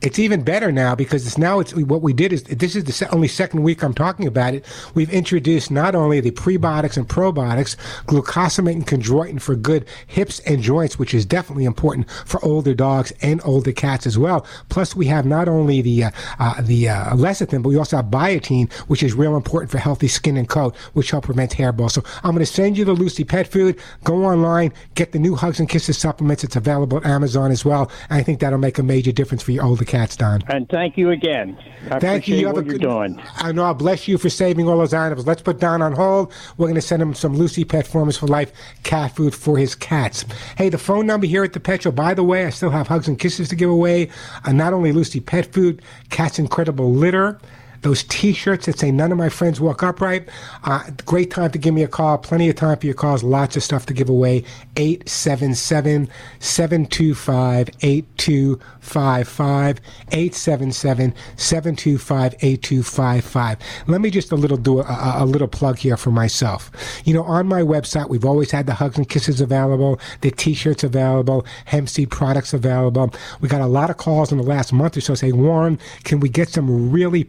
it's even better now because it's now it's what we did is this is the se- only second week I'm talking about it. We've introduced not only the prebiotics and probiotics, glucosamine and chondroitin for good hips and joints, which is definitely important for older dogs and older cats as well. Plus, we have not only the uh, uh, the uh, lecithin, but we also have biotin, which is real important for healthy skin and coat, which help prevent hairballs. So I'm going to send you the Lucy Pet Food. Go online, get the new Hugs and Kisses supplements. It's available at Amazon as well. And I think that'll make a major difference for your older cats, Don.
And thank you again. I
Thank you. You have
what
a
you're doing.
I know. I bless you for saving all those animals. Let's put Don on hold. We're going to send him some Lucy Pet Formulas for Life cat food for his cats. Hey, the phone number here at the Pet Show. By the way, I still have hugs and kisses to give away. Uh, not only Lucy Pet Food, Cat's Incredible Litter. Those T-shirts that say "None of my friends walk upright." Uh, great time to give me a call. Plenty of time for your calls. Lots of stuff to give away. 877-725-8255. 877-725-8255. Let me just a little do a, a, little plug here for myself. You know, on my website, we've always had the hugs and kisses available, the T-shirts available, hemp seed products available. We got a lot of calls in the last month or so saying, Warren, can we get some really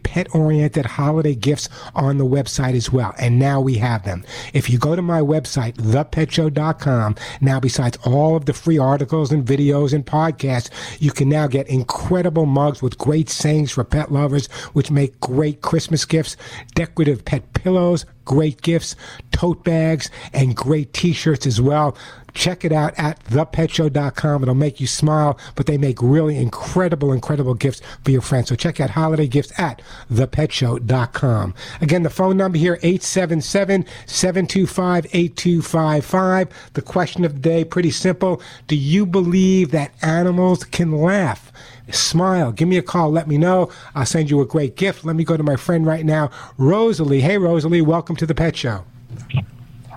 pet-oriented holiday gifts on the website as well? And now we have them. If you go to my website, thepetshow.com, now besides all of the free articles and videos and podcasts, you can now get incredible mugs with great sayings for pet lovers, which make great Christmas gifts, decorative pet pillows, great gifts, tote bags, and great t-shirts as well. Check it out at thepetshow.com. It'll make you smile, but they make really incredible, incredible gifts for your friends. So check out holiday gifts at thepetshow.com. Again, the phone number here, 877-725-8255. The question of the day, pretty simple. Do you believe that animals can laugh? Smile. Give me a call. Let me know. I'll send you a great gift. Let me go to my friend right now, Rosalie. Hey, Rosalie, welcome to the Pet Show.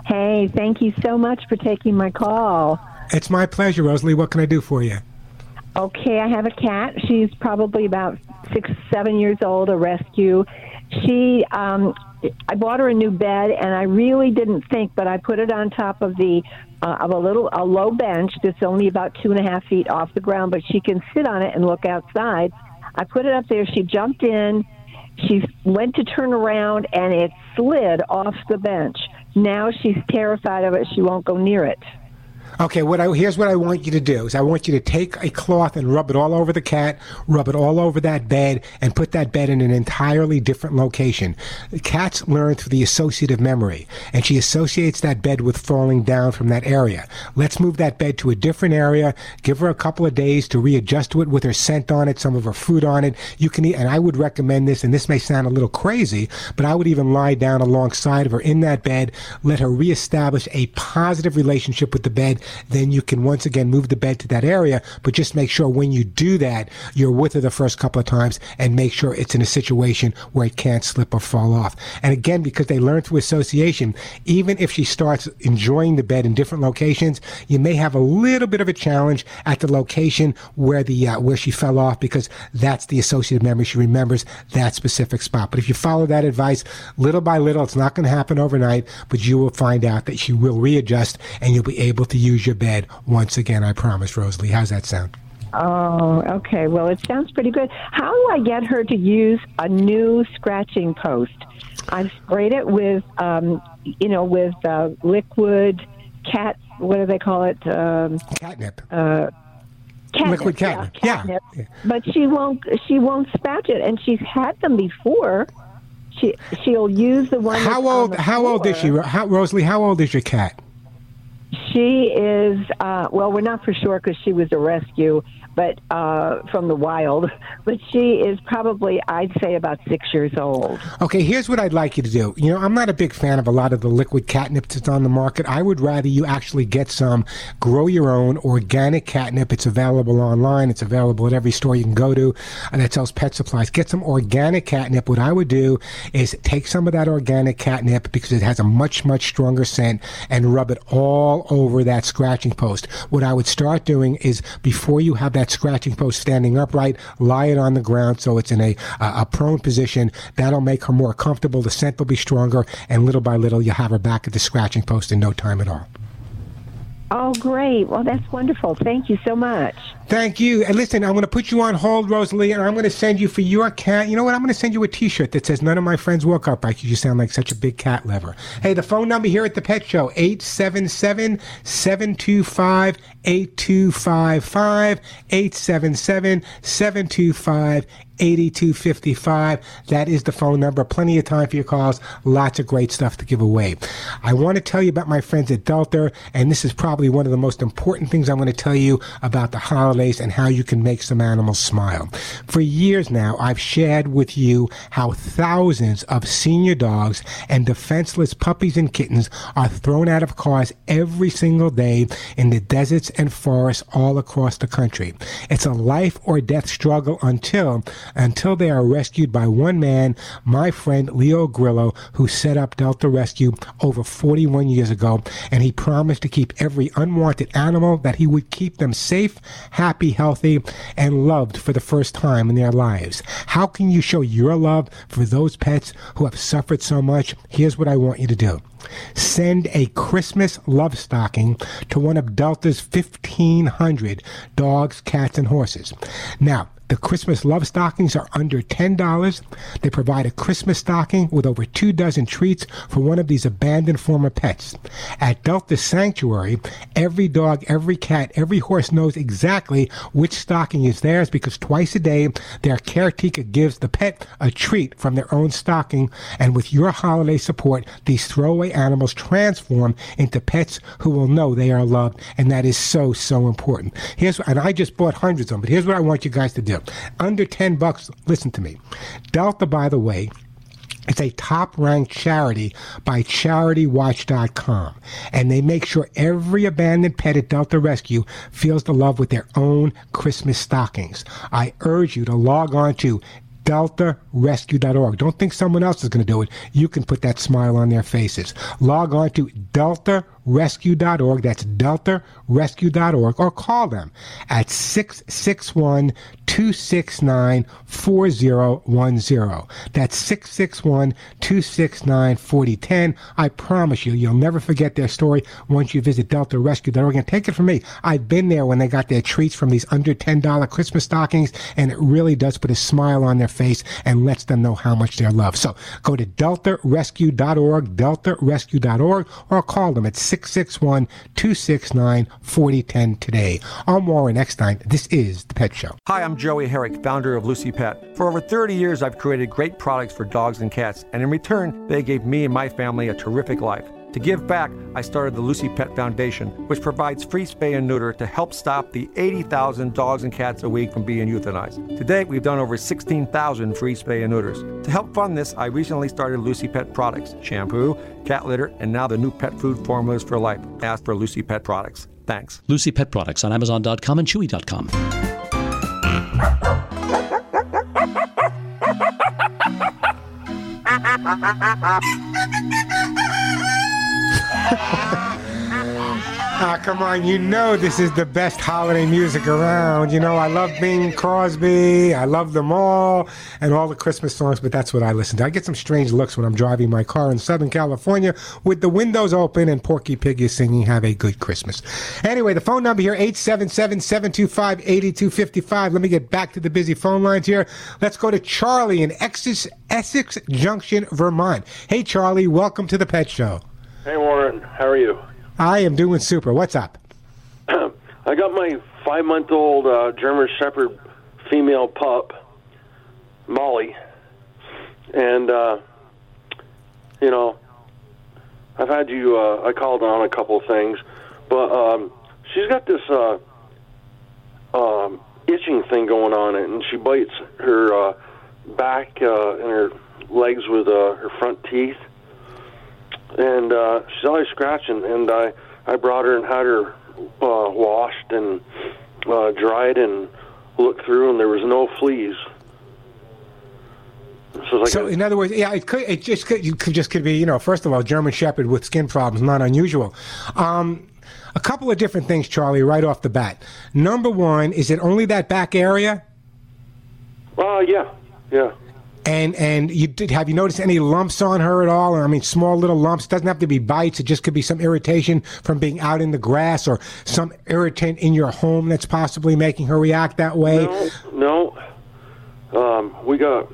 Hey, thank you so much for taking my call.
It's my pleasure, Rosalie. What can I do for you?
Okay, I have a cat. She's probably about six, seven years old, a rescue. She, um, I bought her a new bed, and I really didn't think, but I put it on top of the uh, of a little a low bench that's only about two and a half feet off the ground, but she can sit on it and look outside. I put it up there. She jumped in. She went to turn around, and it slid off the bench. Now she's terrified of it. She won't go near it.
Okay, what I, here's what I want you to do is I want you to take a cloth and rub it all over the cat, rub it all over that bed, and put that bed in an entirely different location. Cats learn through the associative memory, and she associates that bed with falling down from that area. Let's move that bed to a different area. Give her a couple of days to readjust to it with her scent on it, some of her food on it. You can eat, and I would recommend this, and this may sound a little crazy, but I would even lie down alongside of her in that bed, let her reestablish a positive relationship with the bed. Then you can once again move the bed to that area, but just make sure when you do that, you're with her the first couple of times and make sure it's in a situation where it can't slip or fall off. And again, because they learn through association, even if she starts enjoying the bed in different locations, you may have a little bit of a challenge at the location where the uh, where she fell off because that's the associative memory. She remembers that specific spot. But if you follow that advice little by little, it's not going to happen overnight, but you will find out that she will readjust and you'll be able to use your bed once again. I promise, Rosalie. How's that sound?
Oh, okay. Well, it sounds pretty good. How do I get her to use a new scratching post? I've sprayed it with, um, you know, with uh, liquid cat. What do they call it? Um,
Catnip.
Uh, Catnip,
Liquid catnip. Yeah.
catnip. But she won't. She won't scratch it, and she's had them before. She she'll use the one.
How
on
old?
the
How old is she? How, Rosalie, how old is your cat?
She is. Uh, well, we're not for sure because she was a rescue, but uh, from the wild. But she is probably, I'd say, about six years old.
Okay, here's what I'd like you to do. You know, I'm not a big fan of a lot of the liquid catnip that's on the market. I would rather you actually get some, grow your own organic catnip. It's available online. It's available at every store you can go to uh, that sells pet supplies. Get some organic catnip. What I would do is take some of that organic catnip because it has a much, much stronger scent and rub it all over that scratching post. What I would start doing is before you have that scratching post standing upright, lie it on the ground so it's in a, a, a prone position. That'll make her more comfortable. The scent will be stronger, and little by little, you'll have her back at the scratching post in no time at all.
Oh, great. Well, that's wonderful. Thank you so much.
Thank you. And listen, I'm going to put you on hold, Rosalie, and I'm going to send you for your cat. You know what? I'm going to send you a T-shirt that says "None of my friends walk up like you. You sound like such a big cat lover." Hey, the phone number here at the Pet Show: 877-725-8255. 877-725. 8255. That is the phone number. Plenty of time for your calls. Lots of great stuff to give away. I want to tell you about my friends at Delta, and this is probably one of the most important things I'm going to tell you about the and how you can make some animals smile. For years now, I've shared with you how thousands of senior dogs and defenseless puppies and kittens are thrown out of cars every single day in the deserts and forests all across the country. It's a life or death struggle until until they are rescued by one man, my friend Leo Grillo, who set up Delta Rescue over 41 years ago, and he promised to keep every unwanted animal that he would keep them safe, happy, healthy, and loved for the first time in their lives. How can you show your love for those pets who have suffered so much? Here's what I want you to do. Send a Christmas love stocking to one of Delta's 1,500 dogs, cats, and horses. Now, the Christmas love stockings are under $10. They provide a Christmas stocking with over two dozen treats for one of these abandoned former pets. At Delta Sanctuary, every dog, every cat, every horse knows exactly which stocking is theirs because twice a day their caretaker gives the pet a treat from their own stocking. And with your holiday support, these throwaway animals transform into pets who will know they are loved. And that is so, so important. Here's, and I just bought hundreds of them, but here's what I want you guys to do. Under 10 bucks, listen to me. Delta, by the way, it's a top ranked charity by CharityWatch.com. And they make sure every abandoned pet at Delta Rescue feels the love with their own Christmas stockings. I urge you to log on to deltarescue.org. Don't think someone else is going to do it. You can put that smile on their faces. Log on to deltarescue.org. That's deltarescue.org or call them at 661 269 4010. That's 661 269 4010. I promise you, you'll never forget their story once you visit deltarescue.org. And take it from me, I've been there when they got their treats from these under $10 Christmas stockings, and it really does put a smile on their face and lets them know how much they're loved. So go to deltarescue.org, deltarescue.org, or call them at 661 269 4010 today. I'm Warren Eckstein. This is The Pet Show.
Hi, I'm Joey Herrick, founder of Lucy Pet. For over 30 years, I've created great products for dogs and cats, and in return, they gave me and my family a terrific life. To give back, I started the Lucy Pet Foundation, which provides free spay and neuter to help stop the 80,000 dogs and cats a week from being euthanized. To date, we've done over 16,000 free spay and neuters. To help fund this, I recently started Lucy Pet products shampoo, cat litter, and now the new pet food formulas for life. Ask for Lucy Pet products. Thanks.
Lucy Pet Products on Amazon.com and Chewy.com.
Ah, come on, you know this is the best holiday music around. You know, I love Bing Crosby, I love them all, and all the Christmas songs, but that's what I listen to. I get some strange looks when I'm driving my car in Southern California with the windows open and Porky Pig is singing Have a Good Christmas. Anyway, the phone number here, 877-725-8255. Let me get back to the busy phone lines here. Let's go to Charlie in Essex, Essex Junction, Vermont. Hey, Charlie, welcome to the Pet Show.
Hey Warren, how are you?
I am doing super. What's up?
I got my five month old uh, German Shepherd female pup, Molly, and uh, you know, I've had you. Uh, I called on a couple of things, but um, she's got this uh, um, itching thing going on, and she bites her uh, back uh, and her legs with uh, her front teeth, and uh, she's always scratching. And I I brought her and had her uh, washed and uh, dried and looked through, and there was no fleas. So, like
So, in other words, yeah, it could. It just could. You could just could be. You know, first of all, German Shepherd with skin problems, not unusual. Um, a couple of different things, Charlie, right off the bat. Number one, is it only that back area?
Uh, yeah, yeah.
And and you did have you noticed any lumps on her at all? Or I mean, small little lumps. It Doesn't have to be bites. It just could be some irritation from being out in the grass, or some irritant in your home that's possibly making her react that way.
No, no. Um, we got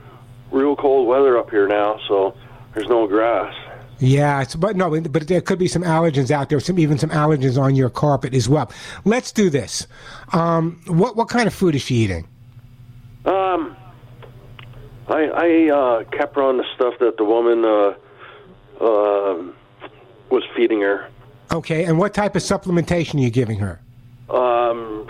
real cold weather up here now, so there's no grass.
Yeah, but no, but there could be some allergens out there, some even some allergens on your carpet as well. Let's do this. Um, what what kind of food is she eating?
Um, I I uh, kept her on the stuff that the woman uh, uh, was feeding her.
Okay, and what type of supplementation are you giving her?
Um,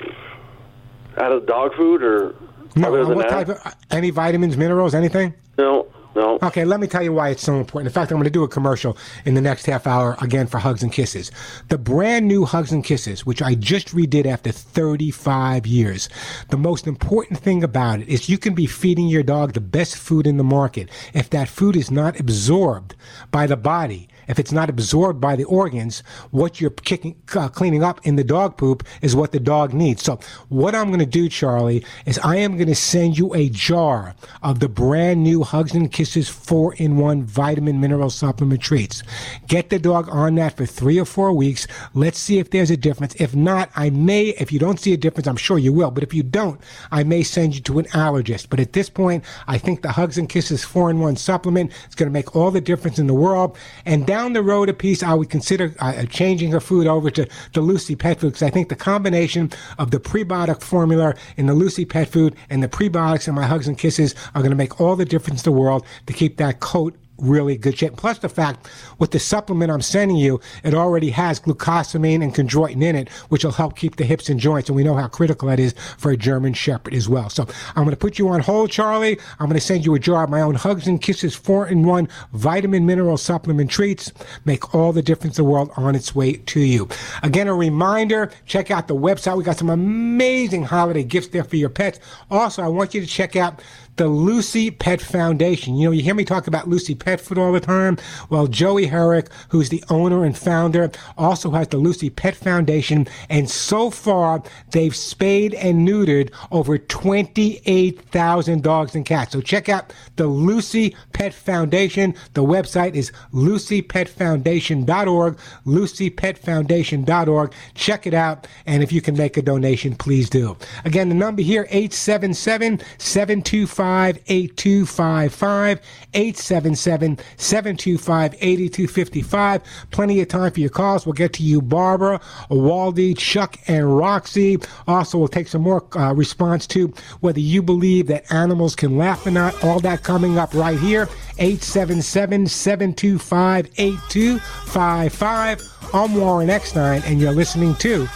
out of dog food or
No,
other than
what
that?
type of any vitamins, minerals, anything?
No, no.
Okay, let me tell you why it's so important. In fact, I'm going to do a commercial in the next half hour again for Hugs and Kisses. The brand new Hugs and Kisses, which I just redid after 35 years. The most important thing about it is you can be feeding your dog the best food in the market. If that food is not absorbed by the body, if it's not absorbed by the organs, what you're kicking, uh, cleaning up in the dog poop is what the dog needs. So what I'm going to do, Charlie, is I am going to send you a jar of the brand new Hugs and Kisses 4-in-1 vitamin mineral supplement treats. Get the dog on that for three or four weeks. Let's see if there's a difference. If not, I may, if you don't see a difference, I'm sure you will. But if you don't, I may send you to an allergist. But at this point, I think the Hugs and Kisses 4-in-1 supplement is going to make all the difference in the world. And down the road a piece, I would consider uh, changing her food over to the Lucy Pet Food because I think the combination of the prebiotic formula in the Lucy Pet Food and the prebiotics in my Hugs and Kisses are going to make all the difference in the world to keep that coat really good shape. Plus the fact with the supplement I'm sending you, it already has glucosamine and chondroitin in it, which will help keep the hips and joints. And we know how critical that is for a German Shepherd as well. So I'm going to put you on hold, Charlie. I'm going to send you a jar of my own Hugs and Kisses 4-in-1 vitamin mineral supplement treats. Make all the difference in the world on its way to you. Again, a reminder, check out the website. We got some amazing holiday gifts there for your pets. Also, I want you to check out the Lucy Pet Foundation. You know, you hear me talk about Lucy Pet Food all the time. Well, Joey Herrick, who's the owner and founder, also has the Lucy Pet Foundation. And so far, they've spayed and neutered over 28,000 dogs and cats. So check out the Lucy Pet Foundation. The website is lucypetfoundation.org, lucypetfoundation.org. Check it out. And if you can make a donation, please do. Again, the number here, 877 725 8255, 877 725 8255. Plenty of time for your calls. We'll get to you, Barbara, Waldy, Chuck, and Roxy. Also, we'll take some more uh, response to whether you believe that animals can laugh or not. All that coming up right here, 877 725 8255. I'm Warren Eckstein, and you're listening to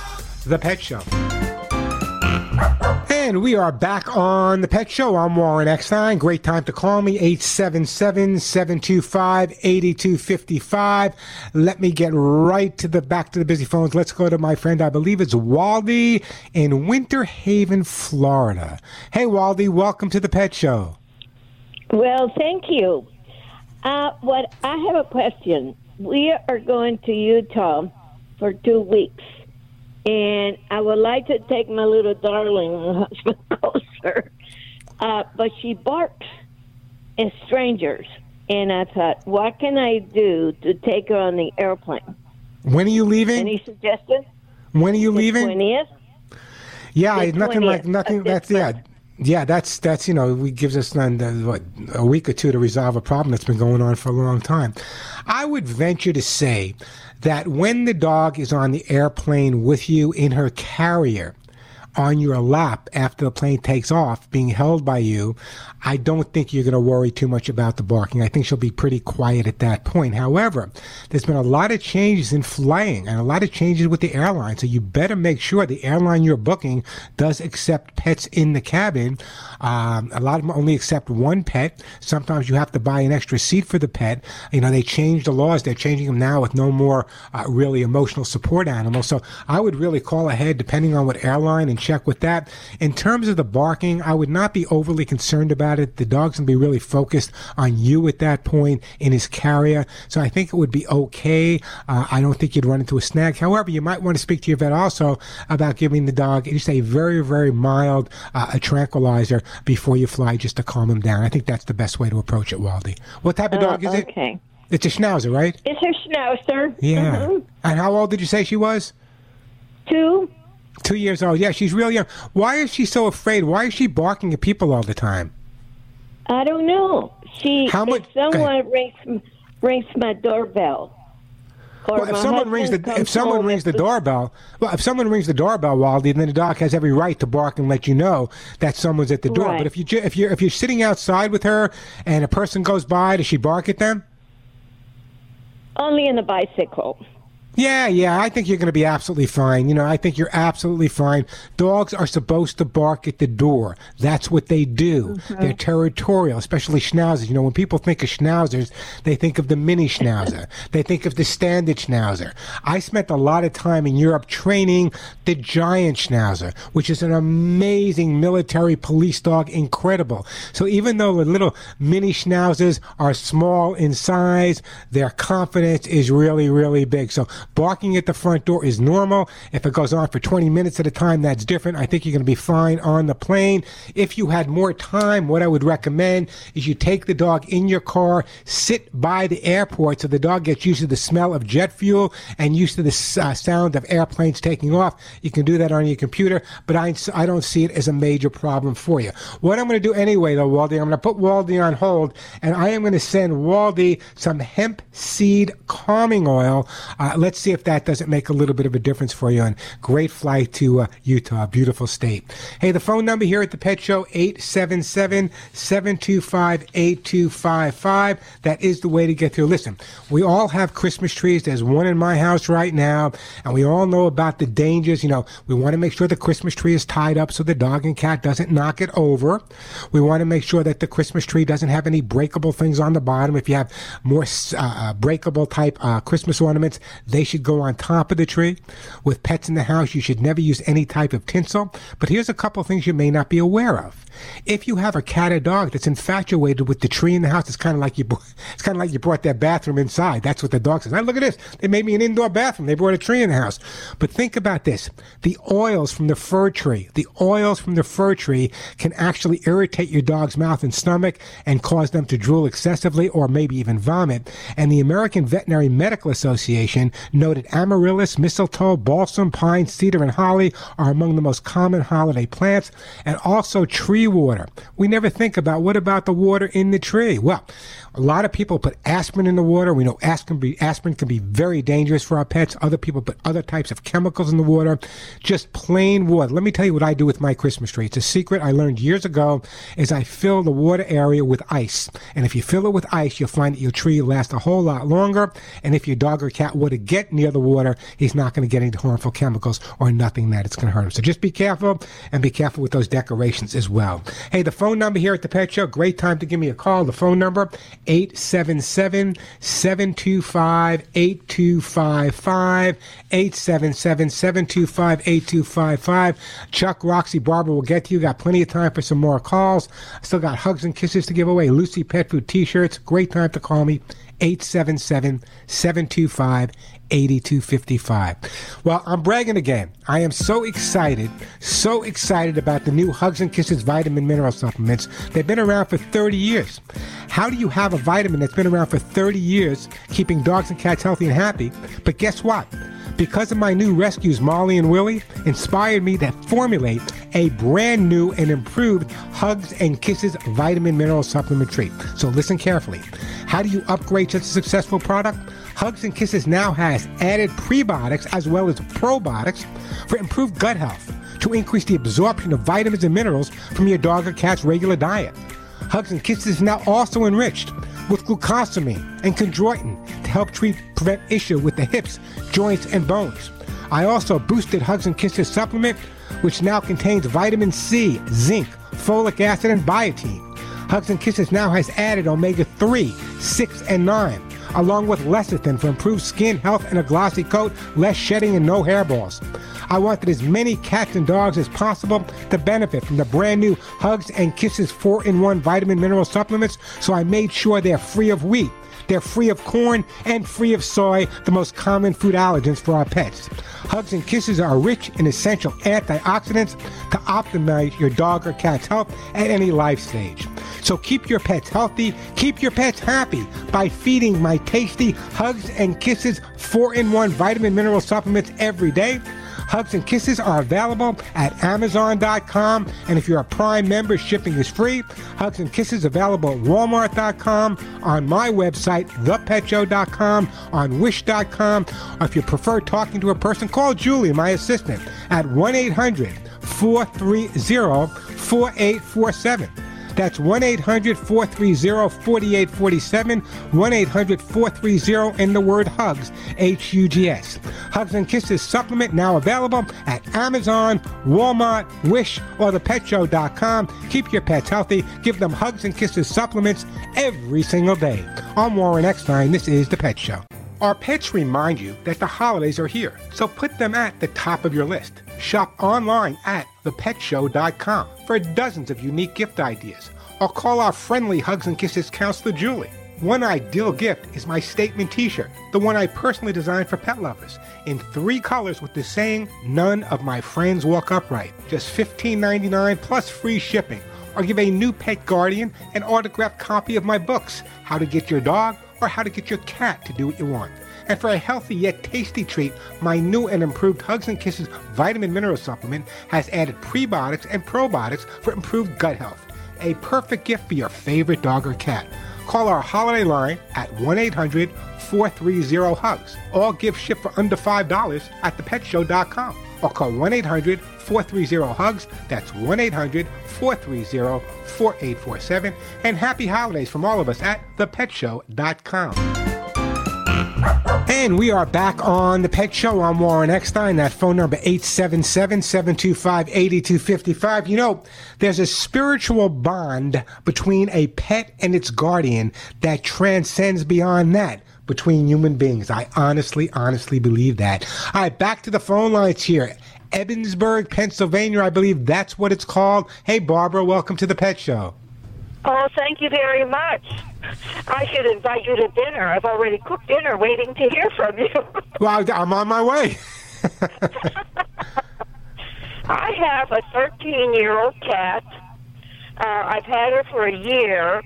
The Pet Show. And we are back on the Pet Show. I'm Warren Eckstein. Great time to call me, 877-725-8255. Let me get right to the back to the busy phones. Let's go to my friend, I believe it's Waldy in Winter Haven, Florida. Hey, Waldy, welcome to the Pet Show.
Well, thank you. Uh, what I have a question. We are going to Utah for two weeks, and I would like to take my little darling husband closer, uh, but she barks at strangers. And I thought, what can I do to take her on the airplane?
When are you leaving?
Any suggestions?
When are you leaving?
Twentieth.
Yeah,
The
nothing
20th
like nothing. That's yeah, yeah. That's that's you know, it gives us uh, what a week or two to resolve a problem that's been going on for a long time. I would venture to say that when the dog is on the airplane with you in her carrier, on your lap after the plane takes off, being held by you, I don't think you're going to worry too much about the barking. I think she'll be pretty quiet at that point. However, there's been a lot of changes in flying and a lot of changes with the airline. So you better make sure the airline you're booking does accept pets in the cabin. Um, a lot of them only accept one pet. Sometimes you have to buy an extra seat for the pet. You know, they changed the laws. They're changing them now with no more uh, really emotional support animals. So I would really call ahead depending on what airline and check with that. In terms of the barking, I would not be overly concerned about it. The dog's going to be really focused on you at that point in his carrier. So I think it would be okay. Uh, I don't think you'd run into a snag. However, you might want to speak to your vet also about giving the dog just a very, very mild uh, a tranquilizer before you fly just to calm him down. I think that's the best way to approach it, Waldy. What type of
Oh,
dog is it?
okay.
It's a schnauzer, right?
It's a schnauzer.
Yeah.
Mhm.
And how old did you say she was?
Two.
Two years old. Yeah, she's real young. Why is she so afraid? Why is she barking at people all the time?
I don't know. She.
How much-
If someone rings rings my doorbell.
Well, if someone rings the if someone rings the doorbell, well, if someone rings the doorbell, Waldy, then the dog has every right to bark and let you know that someone's at the door.
Right.
But if you if you if you're sitting outside with her and a person goes by, does she bark at them?
Only in the bicycle.
Yeah, yeah, I think you're going to be absolutely fine. You know, I think you're absolutely fine. Dogs are supposed to bark at the door. That's what they do. Mm-hmm. They're territorial, especially schnauzers. You know, when people think of schnauzers, they think of the mini schnauzer. they think of the standard schnauzer. I spent a lot of time in Europe training the giant schnauzer, which is an amazing military police dog, incredible. So even though the little mini schnauzers are small in size, their confidence is really, really big. So barking at the front door is normal. If it goes on for 20 minutes at a time, that's different. I think you're going to be fine on the plane. If you had more time, what I would recommend is you take the dog in your car, sit by the airport so the dog gets used to the smell of jet fuel and used to the uh, sound of airplanes taking off. You can do that on your computer, but I, I don't see it as a major problem for you. What I'm going to do anyway, though, Waldy, I'm going to put Waldy on hold, and I am going to send Waldy some hemp seed calming oil. Uh, let's see if that doesn't make a little bit of a difference for you. And great flight to uh, Utah, beautiful state. Hey, the phone number here at the Pet Show, 877-725-8255. That is the way to get through. Listen, we all have Christmas trees. There's one in my house right now, and we all know about the dangers. You know, we want to make sure the Christmas tree is tied up so the dog and cat doesn't knock it over. We want to make sure that the Christmas tree doesn't have any breakable things on the bottom. If you have more uh, breakable type uh, Christmas ornaments, they should go on top of the tree. With pets in the house, you should never use any type of tinsel. But here's a couple things you may not be aware of. If you have a cat or dog that's infatuated with the tree in the house, it's kind of like you, it's kind of like you brought their bathroom inside. That's what the dog says. Now look at this. They made me an indoor bathroom. They brought a tree in the house. But think about this. The oils from the fir tree, the oils from the fir tree can actually irritate your dog's mouth and stomach and cause them to drool excessively or maybe even vomit. And the American Veterinary Medical Association noted amaryllis, mistletoe, balsam, pine, cedar, and holly are among the most common holiday plants, and also tree water. We never think about what about the water in the tree? Well, a lot of people put aspirin in the water. We know aspirin, be, aspirin can be very dangerous for our pets. Other people put other types of chemicals in the water. Just plain water. Let me tell you what I do with my Christmas tree. It's a secret I learned years ago is I fill the water area with ice. And if you fill it with ice, you'll find that your tree lasts a whole lot longer. And if your dog or cat were to get near the water, he's not going to get any harmful chemicals or nothing that it's going to hurt him. So just be careful and be careful with those decorations as well. Hey, the phone number here at the Pet Show, great time to give me a call. The phone number, 877 725 8255. 877 725 8255. Chuck, Roxy, Barbara will get to you. Got plenty of time for some more calls. Still got hugs and kisses to give away. Lucy Pet Food t shirts. Great time to call me. 877 725 8255. Well, I'm bragging again. I am so excited, so excited about the new Hugs and Kisses vitamin mineral supplements. They've been around for 30 years. How do you have a vitamin that's been around for 30 years, keeping dogs and cats healthy and happy? But guess what? Because of my new rescues, Molly and Willie, inspired me to formulate a brand new and improved Hugs and Kisses vitamin mineral supplement treat. So listen carefully. How do you upgrade such a successful product? Hugs and Kisses now has added prebiotics as well as probiotics for improved gut health to increase the absorption of vitamins and minerals from your dog or cat's regular diet. Hugs and Kisses is now also enriched with glucosamine and chondroitin to help treat prevent issue with the hips, joints, and bones. I also boosted Hugs and Kisses supplement, which now contains vitamin C, zinc, folic acid, and biotin. Hugs and Kisses now has added omega 3, 6, and 9, along with lecithin for improved skin health and a glossy coat, less shedding, and no hairballs. I wanted as many cats and dogs as possible to benefit from the brand new Hugs and Kisses 4 in 1 vitamin mineral supplements, so I made sure they're free of wheat. They're free of corn and free of soy, the most common food allergens for our pets. Hugs and Kisses are rich in essential antioxidants to optimize your dog or cat's health at any life stage. So keep your pets healthy, keep your pets happy by feeding my tasty Hugs and Kisses 4 in 1 vitamin mineral supplements every day. Hugs and Kisses are available at Amazon.com, and if you're a Prime member, shipping is free. Hugs and Kisses available at Walmart.com, on my website, ThePetShow.com, on Wish.com, or if you prefer talking to a person, call Julie, my assistant, at 1 800 430 4847. That's 1 800 430 4847. 1 800 430 in the word hugs, H U G S. Hugs and Kisses supplement now available at Amazon, Walmart, Wish, or thepetshow.com. Keep your pets healthy. Give them Hugs and Kisses supplements every single day. I'm Warren Eckstein. This is The Pet Show. Our pets remind you that the holidays are here, so put them at the top of your list. Shop online at thepetshow.com for dozens of unique gift ideas, or call our friendly Hugs and Kisses counselor Julie. One ideal gift is my statement t shirt, the one I personally designed for pet lovers, in three colors with the saying, None of my friends walk upright. Just $15.99 plus free shipping. Or give a new pet guardian an autographed copy of my books, How to Get Your Dog or How to Get Your Cat to Do What You Want. And for a healthy yet tasty treat, my new and improved Hugs and Kisses vitamin mineral supplement has added prebiotics and probiotics for improved gut health. A perfect gift for your favorite dog or cat. Call our holiday line at 1 800 430 HUGS. All gifts ship for under $5 at thepetshow.com. Or call 1 800 430 HUGS. That's 1 800 430 4847. And happy holidays from all of us at thepetshow.com. And we are back on the Pet Show. I'm Warren Eckstein. That phone number 877-725-8255. You know, there's a spiritual bond between a pet and its guardian that transcends beyond that between human beings. I honestly, honestly believe that. All right, back to the phone lines here. Ebensburg, Pennsylvania, I believe that's what it's called. Hey, Barbara, welcome to the Pet Show.
Oh, thank you very much. I should invite you to dinner. I've already cooked dinner waiting to hear from you.
Well, I'm on my way.
I have a 13 year old cat. Uh, I've had her for a year,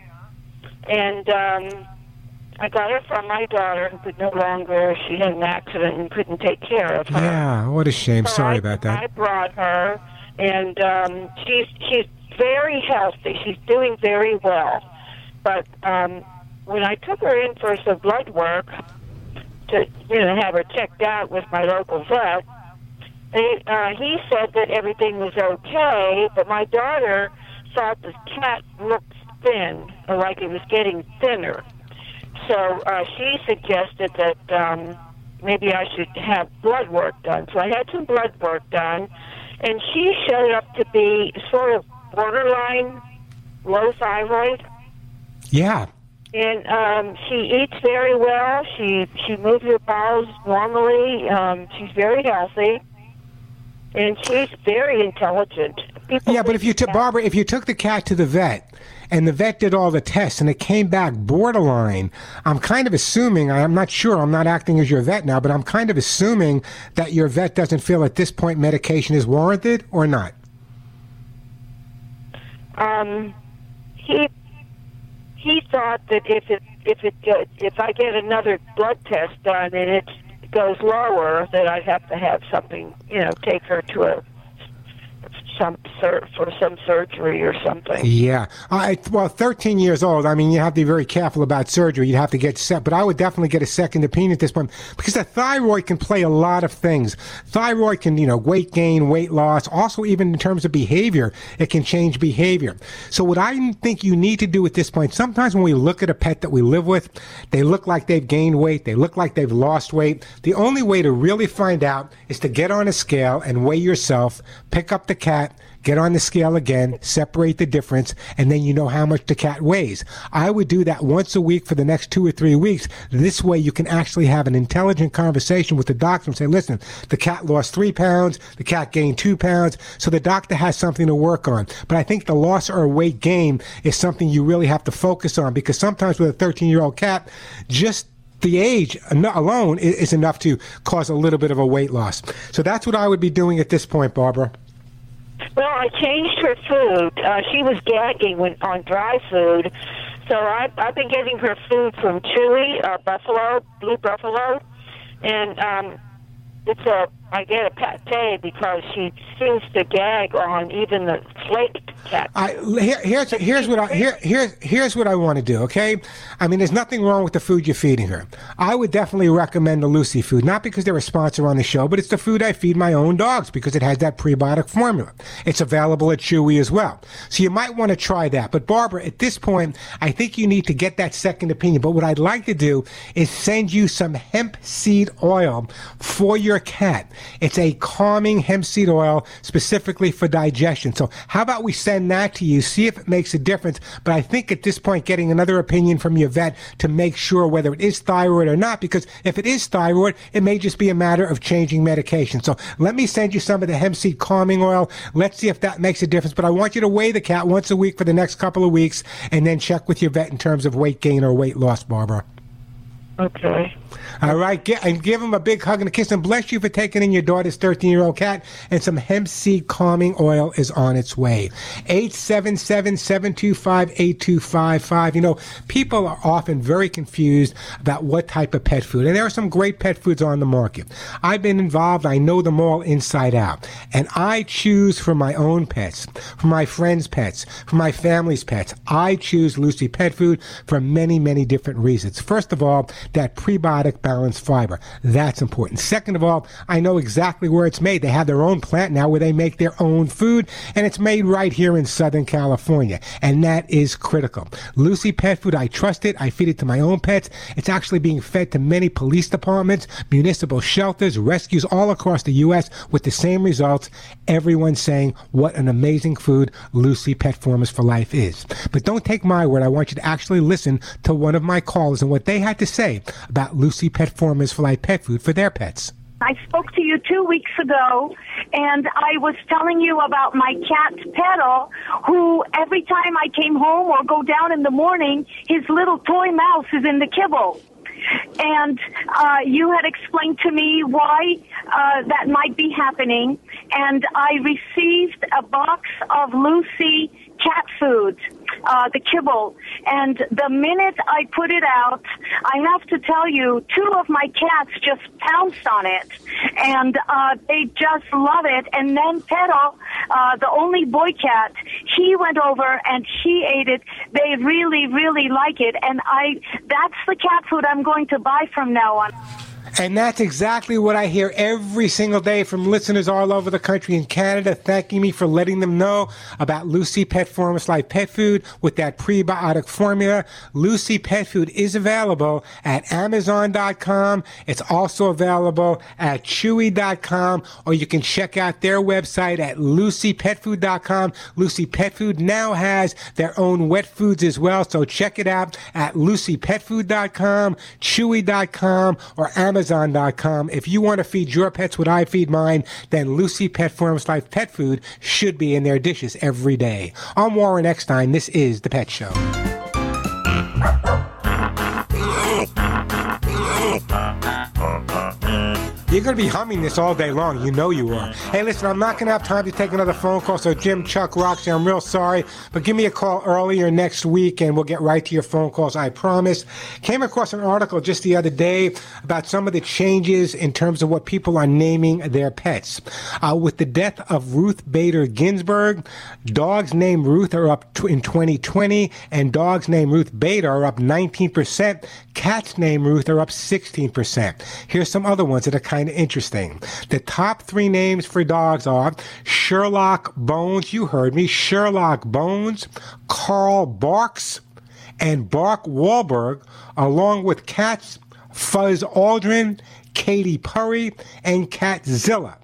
and um, I got her from my daughter who could no longer, she had an accident and couldn't take care of her.
Yeah, what a shame.
So
Sorry
I-
about that.
I brought her, and um, she's she's very healthy. She's doing very well. But um, when I took her in for some blood work to you know have her checked out with my local vet, they, uh, he said that everything was okay. But my daughter thought the cat looked thin, or like it was getting thinner. So uh, she suggested that um, maybe I should have blood work done. So I had some blood work done, and she showed up to be sort of borderline low thyroid.
Yeah.
And um, she eats very well. She she moves her bowels normally. Um, she's very healthy, and she's very intelligent. People
Yeah, but if you took Barbara, if you took the cat to the vet and the vet did all the tests and it came back borderline, I'm kind of assuming, I'm not sure, I'm not acting as your vet now, but I'm kind of assuming that your vet doesn't feel at this point medication is warranted or not.
Um, he he thought that if it if it if I get another blood test done and it goes lower, that I'd have to have something, you know, take her to a some sur- for some surgery or something.
Yeah. I, well, 13 years old. I mean, you have to be very careful about surgery. You'd have to get set, but I would definitely get a second opinion at this point because the thyroid can play a lot of things. Thyroid can, you know, weight gain, weight loss, also even in terms of behavior, it can change behavior. So what I think you need to do at this point, sometimes when we look at a pet that we live with, they look like they've gained weight, they look like they've lost weight. The only way to really find out is to get on a scale and weigh yourself, pick up the cat, get on the scale again, separate the difference, and then you know how much the cat weighs. I would do that once a week for the next two or three weeks. This way you can actually have an intelligent conversation with the doctor and say, listen, the cat lost three pounds, the cat gained two pounds, so the doctor has something to work on. But I think the loss or weight gain is something you really have to focus on because sometimes with a 13 year old cat, just the age alone is enough to cause a little bit of a weight loss. So that's what I would be doing at this point, Barbara.
Well, I changed her food. Uh, she was gagging when, on dry food, so I, I've been getting her food from Chewy, uh, Buffalo, Blue Buffalo, and um, it's a I get a pate because she seems to gag on even the flaked
I, here, here's here's what I here, here's here's what I want to do. Okay, I mean, there's nothing wrong with the food you're feeding her. I would definitely recommend the Lucy food, not because they're a sponsor on the show, but it's the food I feed my own dogs because it has that prebiotic formula. It's available at Chewy as well, so you might want to try that. But Barbara, at this point, I think you need to get that second opinion. But what I'd like to do is send you some hemp seed oil for your cat. It's a calming hemp seed oil specifically for digestion. So how about we send that to you, see if it makes a difference. But I think at this point, getting another opinion from your vet to make sure whether it is thyroid or not, because if it is thyroid, it may just be a matter of changing medication. So let me send you some of the hemp seed calming oil. Let's see if that makes a difference. But I want you to weigh the cat once a week for the next couple of weeks and then check with your vet in terms of weight gain or weight loss, Barbara.
Okay.
All right, get, and give him a big hug and a kiss, and bless you for taking in your daughter's 13 year old cat. And some hemp seed calming oil is on its way. 877 725 8255. You know, people are often very confused about what type of pet food, and there are some great pet foods on the market. I've been involved, I know them all inside out, and I choose for my own pets, for my friends' pets, for my family's pets. I choose Lucy Pet Food for many, many different reasons. First of all, that prebiotic balanced fiber. That's important. Second of all, I know exactly where it's made. They have their own plant now where they make their own food, and it's made right here in Southern California. And that is critical. Lucy Pet Food, I trust it. I feed it to my own pets. It's actually being fed to many police departments, municipal shelters, rescues all across the U.S. with the same results. Everyone's saying what an amazing food Lucy Pet Formulas for Life is. But don't take my word. I want you to actually listen to one of my callers and what they had to say about Lucy Pet Formulas for Life pet food for their pets.
I spoke to you two weeks ago, and I was telling you about my cat Petal, who every time I came home or go down in the morning, his little toy mouse is in the kibble. And uh, you had explained to me why uh, that might be happening, and I received a box of Lucy cat food, uh, the kibble. And the minute I put it out, I have to tell you, two of my cats just pounced on it, and uh, they just love it. And then Petal, uh, the only boy cat, he went over and he ate it. They really, really like it, and I that's the cat food I'm going to buy from now on.
And that's exactly what I hear every single day from listeners all over the country and Canada thanking me for letting them know about Lucy Pet Formulas Life Pet Food with that prebiotic formula. Lucy Pet Food is available at Amazon.com. It's also available at Chewy.com, or you can check out their website at LucyPetFood.com. Lucy Pet Food now has their own wet foods as well, so check it out at LucyPetFood.com, Chewy.com, or Amazon.com. If you want to feed your pets what I feed mine, then Lucy Pet Formulas Life Pet Food should be in their dishes every day. I'm Warren Eckstein. This is The Pet Show. You're going to be humming this all day long. You know you are. Hey, listen, I'm not going to have time to take another phone call. So, Jim, Chuck, Roxy, I'm real sorry. But give me a call earlier next week and we'll get right to your phone calls. I promise. Came across an article just the other day about some of the changes in terms of what people are naming their pets. Uh, with the death of Ruth Bader Ginsburg, dogs named Ruth are up t- in 2020, and dogs named Ruth Bader are up 19%. Cats named Ruth are up 16%. Here's some other ones that are kind interesting. The top three names for dogs are Sherlock Bones, you heard me, Sherlock Bones, Carl Barks, and Bark Wahlberg, along with cats, Fuzz Aldrin, Katy Perry, and Catzilla.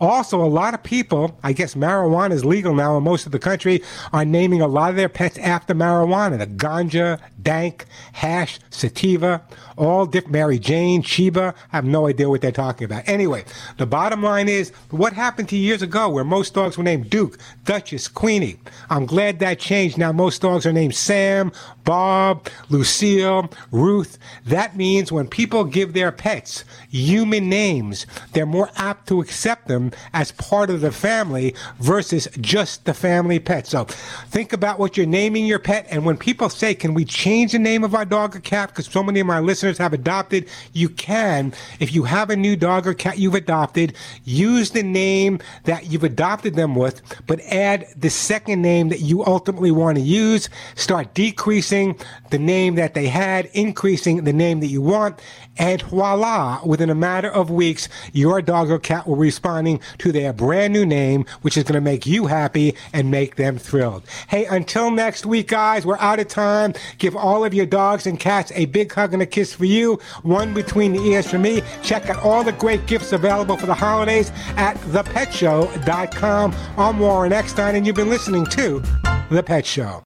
Also, a lot of people, I guess marijuana is legal now in most of the country, are naming a lot of their pets after marijuana. The ganja, dank, hash, sativa, all different, Mary Jane, Sheba. I have no idea what they're talking about. Anyway, the bottom line is, what happened to years ago where most dogs were named Duke, Duchess, Queenie? I'm glad that changed. Now most dogs are named Sam, Bob, Lucille, Ruth. That means when people give their pets human names, they're more apt to accept them as part of the family versus just the family pet. So think about what you're naming your pet. And when people say, can we change the name of our dog or cat? Because so many of my listeners have adopted, you can. If you have a new dog or cat you've adopted, use the name that you've adopted them with, but add the second name that you ultimately want to use. Start decreasing the name that they had, increasing the name that you want, and voila, within a matter of weeks, your dog or cat will be responding to their brand new name, which is going to make you happy and make them thrilled. Hey, until next week, guys, we're out of time. Give all of your dogs and cats a big hug and a kiss for you, one between the ears for me. Check out all the great gifts available for the holidays at thepetshow.com. I'm Warren Eckstein, and you've been listening to The Pet Show.